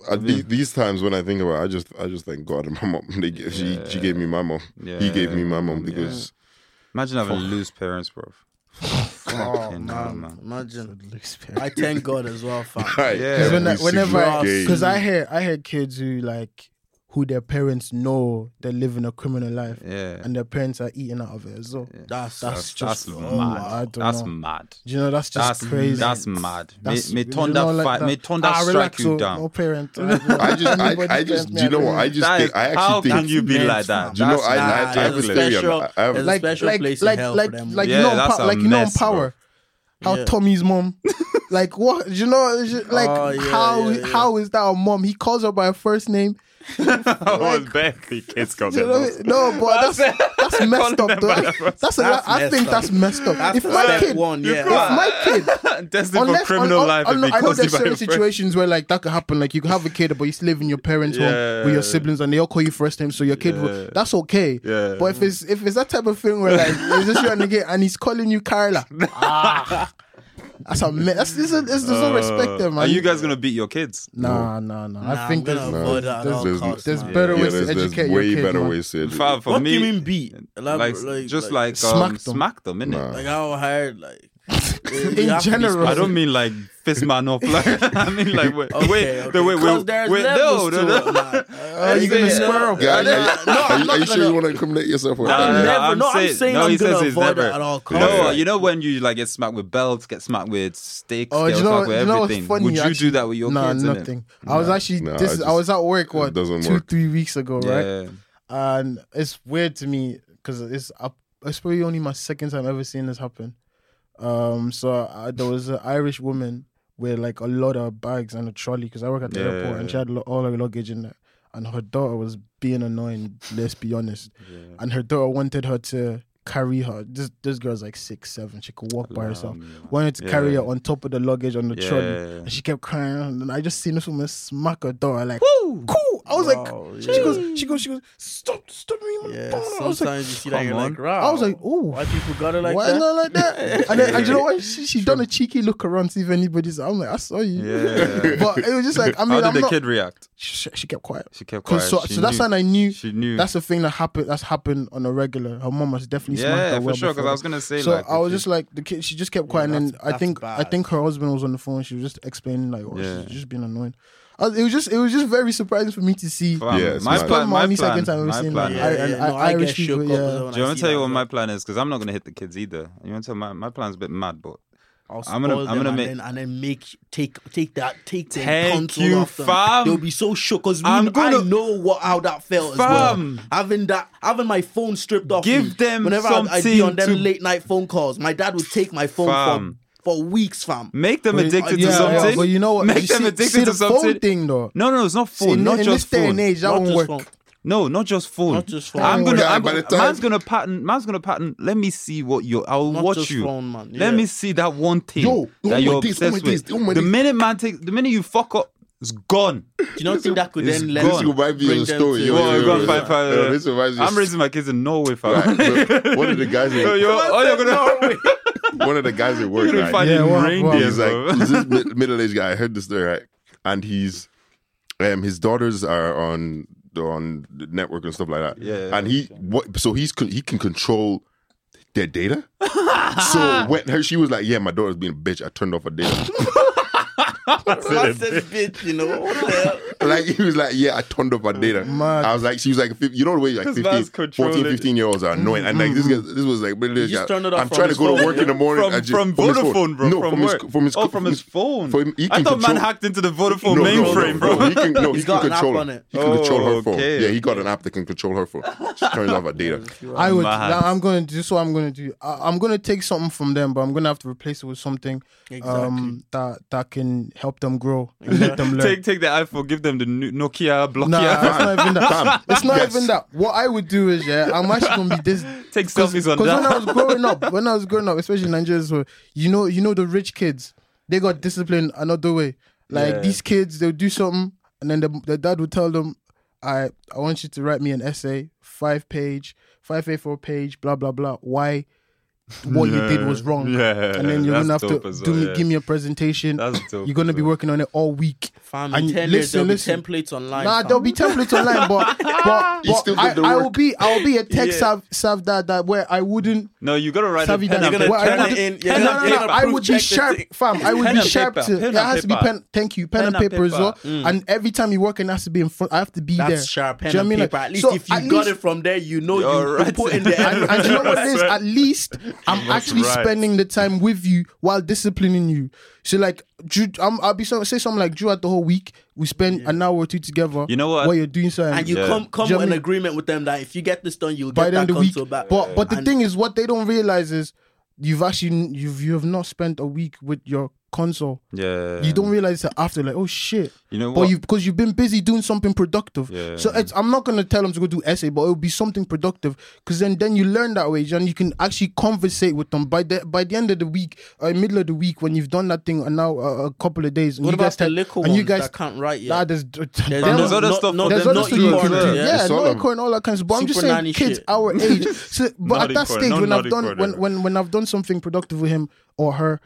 uh, the- these times when I think about, it, I just I just thank God and my mom. They gave, she she gave me my mom. He gave me my mom because imagine having loose parents, bro. Fucking hell, man. Imagine. I thank God as well, fam. Like, Yeah. Because when I, every whenever, single day. because I hear I hear kids who like who their parents know they're living a criminal life, Yeah. and their parents are eating out of it as well. That's That's That's, just that's oh, mad. I don't that's know. mad. Do you know that's just That's crazy. That's mad. That's- may, may you thunder know, like fight. that. May thunder Ah, strike relax, you oh, down. No parent. I just I, I just do you know what I just think is- I how actually can think you be like that? Do you know, I- I- have There's a a theory on special- I have- a like special like place in like hell like for them. like Yeah, you know that's a like you know in mess, bro. power. How Yeah. Tommy's mom, like what? You know, like Oh, yeah, how yeah, yeah. how is that a mom? He calls her by her first name. I was barely kids called You them know I mean? No, but that's that's messed up. Though. That's a, That's I think messed that's messed up. That's if my step kid, one, if yeah. my kid, Destined for unless criminal un- life un- if he I know there's certain situations where like that could happen. Like you can have a kid, but you still live in your parents' home with your siblings, and they all call you first name, so your kid, will, that's okay. Yeah. But if it's if it's that type of thing where like it's just you and the kid, and he's calling you Carla, ah, that's a me- that's there's, a, there's, there's no respect there, man. Uh, Are you guys gonna beat your kids? Nah, nah, nah. Nah, I think I'm there's, gonna avoid that at there's, all there's, costs, there's man. better Yeah, ways there's, to there's educate way your kid. better man. ways to educate. For, for What me, do you mean beat? like, Elabor- like- just like- like, Smack um, them. smack them, innit? Nah. Like how hard, like In general. I don't mean like fist man up. Like I mean like wait, Okay, wait, okay. the way wait, there's wait, no, no, no. It, are you gonna Yeah. square up? Yeah, are, no, no, are you- are you sure you want to incriminate yourself? With Nah, that? I'm nah, never- no, I'm saying- saying no, I'm gonna says he's avoid it at all You know, costs. what? you know when you like get smacked with belts, get smacked with sticks, Oh, get you know, smacked with you know everything. funny? Would you actually? do that with your nah, kids? innit? nothing. I was actually this. I is I just- was at work what two three weeks ago, right? And it's weird to me because it's up. It's probably only my second time ever seeing this happen. Um, so uh, there was an Irish woman with like a lot of bags and a trolley because I work at the Yeah. airport and she had all her luggage in there. And her daughter was being annoying. Let's be honest. And her daughter wanted her to carry her. This this girl's like six, seven. She could walk by herself. Wanted to carry her on top of the luggage on the trolley. And she kept crying. And I just seen this woman smack her door. like, whoa, cool. I was like, Wow, she goes, she goes, she goes, stop, stop me. man." Yeah, I was like, sometimes you see that you're on. like, wow. I was like, oh, why people got it like why that? not like that? and then, and you know what? She, she done a cheeky look around to see if anybody's. I'm like, I saw you. Yeah. but it was just like, I mean, How did I'm the not. kid react? She, she kept quiet. She kept quiet. So, She so that's when I knew She knew. that's the thing that happened. That's happened on a regular. Her mom has definitely smacked yeah, her well for sure. Because I was gonna say, so like, I was just like the kid. She just kept quiet, and then I that's think I think her husband was on the phone. She was just explaining like, oh, Yeah. she's just being annoying. I it was just it was just very surprising for me to see. Yeah, my mad. plan, my Only plan, second time I've my seen plan. that. yeah, I- yeah, and no, I- I, Irish people, yeah. as well when Do you want to tell you what my plan is? Because I'm not gonna hit the kids either. You want to tell my my plan's a bit mad, but I'll I'm gonna- spoil I'm gonna and make- then, and then make take take that take the Thank control you, off them. fam. They'll be so shook because I'm gonna- know what how that felt Fam. as well. Having that having my phone stripped off. Give me. them whenever I'd, I'd be something on them to- late night phone calls. My dad would take my phone Fam. for for weeks, fam. make them But- addicted yeah, to something. yeah, but you know what? Make You them see, addicted see to the something. phone thing though. No, no, it's not phone. in, not in just this day and age, that Not won't work. phone. No, not just phone. Not just phone. I'm gonna. Yeah, I'm gonna man's gonna pattern. Man's gonna pattern. Let me see what you. I'll Not watch just you. phone, man. Let me see that one thing Yo, oh that my you're days, oh obsessed days, with. oh my the minute man takes, the minute you fuck up, it's gone. Do you not think that could It's then let This reminds me of bring a them story. Yo, Oh, yo, yo, yo, yeah. This reminds me. I'm raising my kids in Norway, fam. Right, so one of the guys, Yo, in, yo, oh, you're gonna. one of the guys at work, right? finding Yeah, what- what- reindeer, he's like bro. he's this mid- middle-aged guy. I heard this story, right? And he's um his daughters are on on the network and stuff like that. Yeah. And he what so he's he can control their data. so when her she was like, "Yeah, my daughter's being a bitch," I turned off her data. That's a bitch, you know. What the hell? like he was like, "Yeah, I turned off her data." Mad. I was like, she was like, fif- you know the way like This 15, man's 14, controlling 15 year olds are annoying, and like this guy, this was like, He just turned it off I'm trying to his go to work yeah? in the morning. From, just- from his phone. Vodafone, bro. No, from, from work. his from his oh, from his phone. from- he I can thought man hacked into the Vodafone no, mainframe, no, no, bro. He can, no, he can got an app control on it. He can control her phone. okay. Yeah, he got an app that can control her phone. She turns off her data. I would. Mad. I'm going to. This is what I'm going to do. I, I'm going to take something from them, but I'm going to have to replace it with something um, that that can help them grow and let them learn. Take take the iPhone, give them the new Nokia Block. Nah, it's not even that. Fam, It's not yes. even that. What I would do is, yeah, I'm actually gonna be this. Take selfies on that. Because when I was growing up, when I was growing up, especially in Nigeria, so you know, you know, the rich kids, they got disciplined another way. Like Yeah. these kids, they'll do something, and then the, the dad would tell them, "I, I want you to write me an essay, five page, five A4 page, blah blah blah. Why?" What you did was wrong, Yeah, and then you're gonna have to as do well, me, yeah. give me a presentation. That's dope You're gonna be well. working on it all week. Fam, And in 10 listen, there'll listen. be templates online. Nah, fam. there'll be templates online, but but, but still I, I, will be I will be a tech Yeah. sav, sav that that where I wouldn't No, you gotta write a savvy pen that. and gonna where I turn would- it in, No, no, no, I would be sharp, fam. I would be sharp paper, It has to be pen. Thank you, pen, Pen and and paper as well. Mm. And every time you work, it has to be in front. I have to be there. That's sharp pen and know what I mean? paper. At least if you got it from there, you know You're you right. put in the and, and you know what it is? At least I'm actually right. spending the time with you while disciplining you. So like, Drew, I'm, I'll be so, say something like Drew at the whole week. We spend an hour or two together. You know what? While you're doing something, and you Yeah. come come Do you know with an mean? agreement with them that if you get this done, you'll by get the end that of the week. back. But but the And- thing is, what they don't realize is you've actually you've you have not spent a week with your console. Yeah. You don't realize that after, like, oh shit. You know But you because you've been busy doing something productive. Yeah. So it's, I'm not gonna tell them to go do essay, but it'll be something productive because then then you learn that way, and you can actually conversate with them by the by the end of the week or middle of the week when you've done that thing and now uh, a couple of days. And What you guys about the tell- little and ones you guys that can't write Nah, yet? there's, There's, there's there's no- other not, stuff. No, there's other not stuff you can do. corner. Yeah, It's all no them. all that kind of stuff. But I'm just saying, kids shit. our age. So, but at that stage, when I've done when, when when I've done something productive with him or her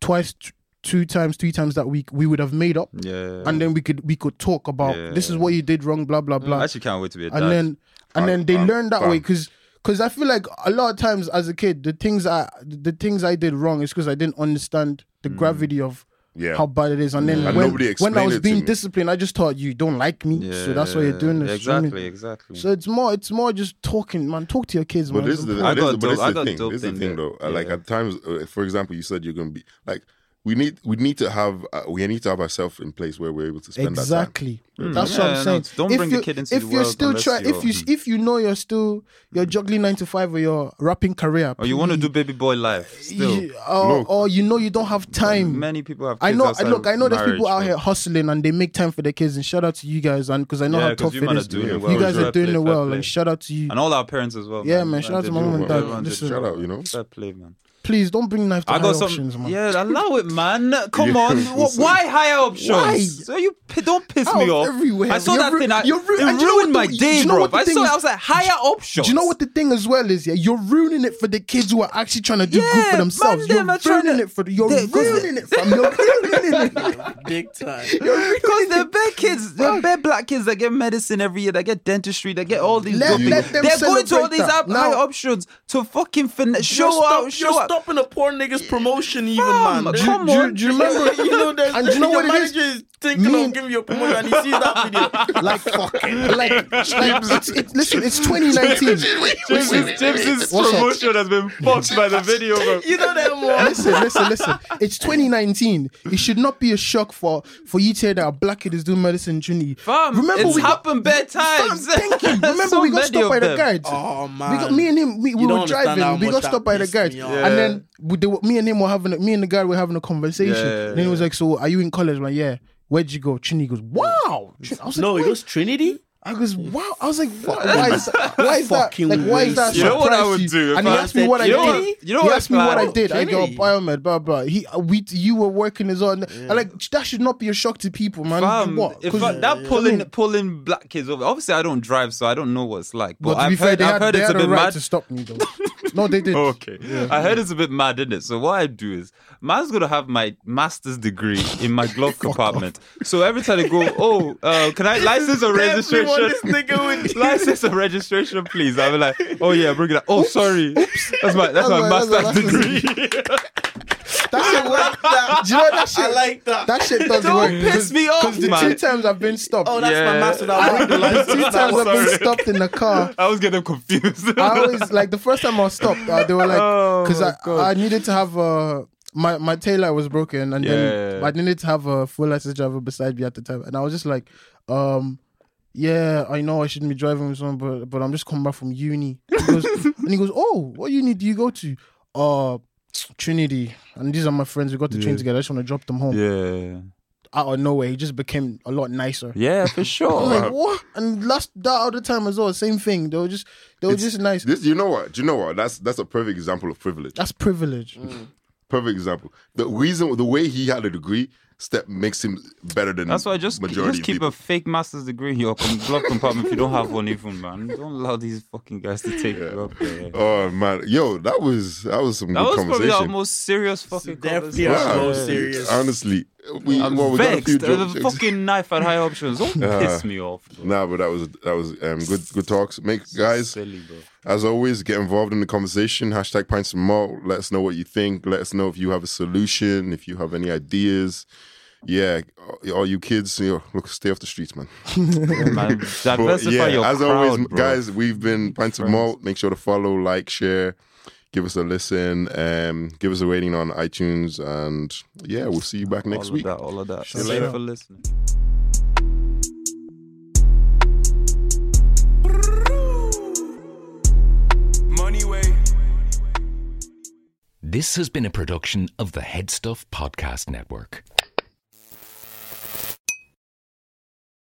twice, t- two times, three times that week, we would have made up, Yeah. and then we could we could talk about this is what you did wrong, blah blah blah. I actually can't wait to be a dad. and then and then they Um, learn that way because. Because I feel like a lot of times as a kid, the things I the things I did wrong is because I didn't understand the gravity of Yeah. how bad it is. And then And when, nobody when I was it being disciplined, I just thought you don't like me, yeah. so that's why you're doing this. you know what Exactly, exactly. So it's more, it's more just talking, man. Talk to your kids, But man. this is the, I this got is- but this is the got thing. This is the thing, though. Uh, Like at times, uh, for example, you said you're gonna be like, we need we need to have uh, we need to have ourselves in place where we're able to spend that time. exactly. Mm. That's Yeah, what I'm no, saying. don't if bring the you- kid into if the you're world still unless trying, if you you're- if you know you're still you're juggling nine to five or your rapping career, or you want to do baby boy life still. you- or, or you know you don't have time. Many people have. I know. Look, I know of there's people out here hustling and they make time for their kids. And shout out to you guys, and because I know Yeah, how 'cause tough it is. it man is. are doing You it well. you guys are doing play, it well, and shout out to you. and all our parents as well. Yeah, man, shout out to do mom and dad. Everyone just Shout out, you know. Fair play, man. Please don't bring knife to I high got some. options, man. Yeah, allow it, man. Come Yeah, on. Wh- see. Why higher options? Why? So you p- don't piss Out me of off. everywhere. I saw You're that ru- thing. I, you're ru- it and you know ruined what my the- day, you know bro. what the I thing saw. it, is? I was like, higher options. Do you know what the thing as well is? Yeah, you're ruining it for the kids who are actually trying to do good Yeah, for themselves. man, You're them are trying ruining to- it for the, you're they- 'cause ruining it, fam. You're ruining it. Big time. Because they're bad kids, they're bad black kids that get medicine every year, that get dentistry, that get all these. Let- good let things. them they're going to all celebrate these that. up, Now- high options to fucking fin- show you're stop, out, show you're out. stopping a poor nigga's promotion, even man. come Do you- on. do you remember? you know, And do you know your what it manager is thinking Me of and- giving you a promotion, and he sees that video. like fucking like, like it's, it's listen it's 2019 James's, James's What's up? promotion has been fucked by the video, bro. you know that one. listen listen listen. It's 2019 it should not be a shock for for you to hear that a black kid is doing medicine in Trinity. Fam, remember it's we got, happened bad fam, times. thank you remember So we got stopped of by the them. guards. Oh man, we got me and him we, we were don't understand how driving we got stopped by the pissed guards. me and then we, they, me and him were having a, me and the guy were having a conversation. Yeah, and then he was like so are you in college? I'm like yeah where'd you go Trinity goes wow I was like, no, it "Wait." was Trinity. I goes, wow. I was like, why, why is that? Why is that? Like, why is that? waste. You know what I would do if And he I asked me what I you know did. what- you know he what asked me what I did. I go biomed, blah blah. He, uh, we, you were working as on. I like that should not be a shock to people, man. Fam, what? if 'Cause- I, that I pulling mean, pulling black kids over. Obviously, I don't drive, so I don't know what it's like. But, but I've be fair, heard, I've had, heard they it's a a bit right mad. to stop me though. no, they did. Okay, I heard it's a bit mad, isn't it? So what I do is, man's gonna have my master's degree in my glove compartment. So every time they go, oh, uh, can I license or registration? This nigga would license or registration, please. I'll be like, oh yeah, bring it up. Oh, sorry, that's my that's, That's my my- my master's master's degree. That shit worked. Do you know that shit? I like that. That shit does Don't work. piss me off, Because the man. two times I've been stopped. Oh, that's Yeah. my master. That I- was the the license. two times was- I've been stopped in the car. I was getting confused. I always like the first time I was stopped. Uh, they were like, Oh, because my I, God. I needed to have uh, my my taillight was broken, and then Yeah. I needed to have a full license driver beside me at the time, and I was just like, um, yeah, I know I shouldn't be driving with someone, but but I'm just coming back from uni. He goes, and he goes, oh, what uni do you go to? Uh, Trinity, and these are my friends. We got to train together. I just want to drop them home. yeah, Out of nowhere, he just became a lot nicer. yeah, for I was sure. like, what? And last that other time as well, same thing. They were just they were It's- just nice. This, you know what? Do you know what? That's that's a perfect example of privilege. That's privilege. Perfect example. The reason, the way he had a degree, step makes him better than That's why I just majority just keep people. a fake master's degree in your com- glove compartment if you don't have one, even man. Don't allow these fucking guys to take you up there. Oh man, yo, that was that was some That good was probably conversation. our most serious fucking definitely conversation. our Wow. most serious. Honestly, we, I'm well, we got a few. Jokes. The fucking knife at high options. Don't Uh, piss me off. Bro. Nah, but that was that was um, good good talks. Make guys, Silly, bro. as always, get involved in the conversation. Hashtag Pints of Malt. Let us know what you think. Let us know if you have a solution. If you have any ideas. Yeah, all you kids, you know, look, stay off the streets, man. Man, diversify yeah, your as crowd, always, bro. guys, we've been Pints of Malt. Make sure to follow, like, share, give us a listen, um, give us a rating on iTunes, and yeah, we'll see you back next all week. Of that, all of that. Shout Thank you out. for listening. Money way. This has been a production of the HeadStuff Podcast Network.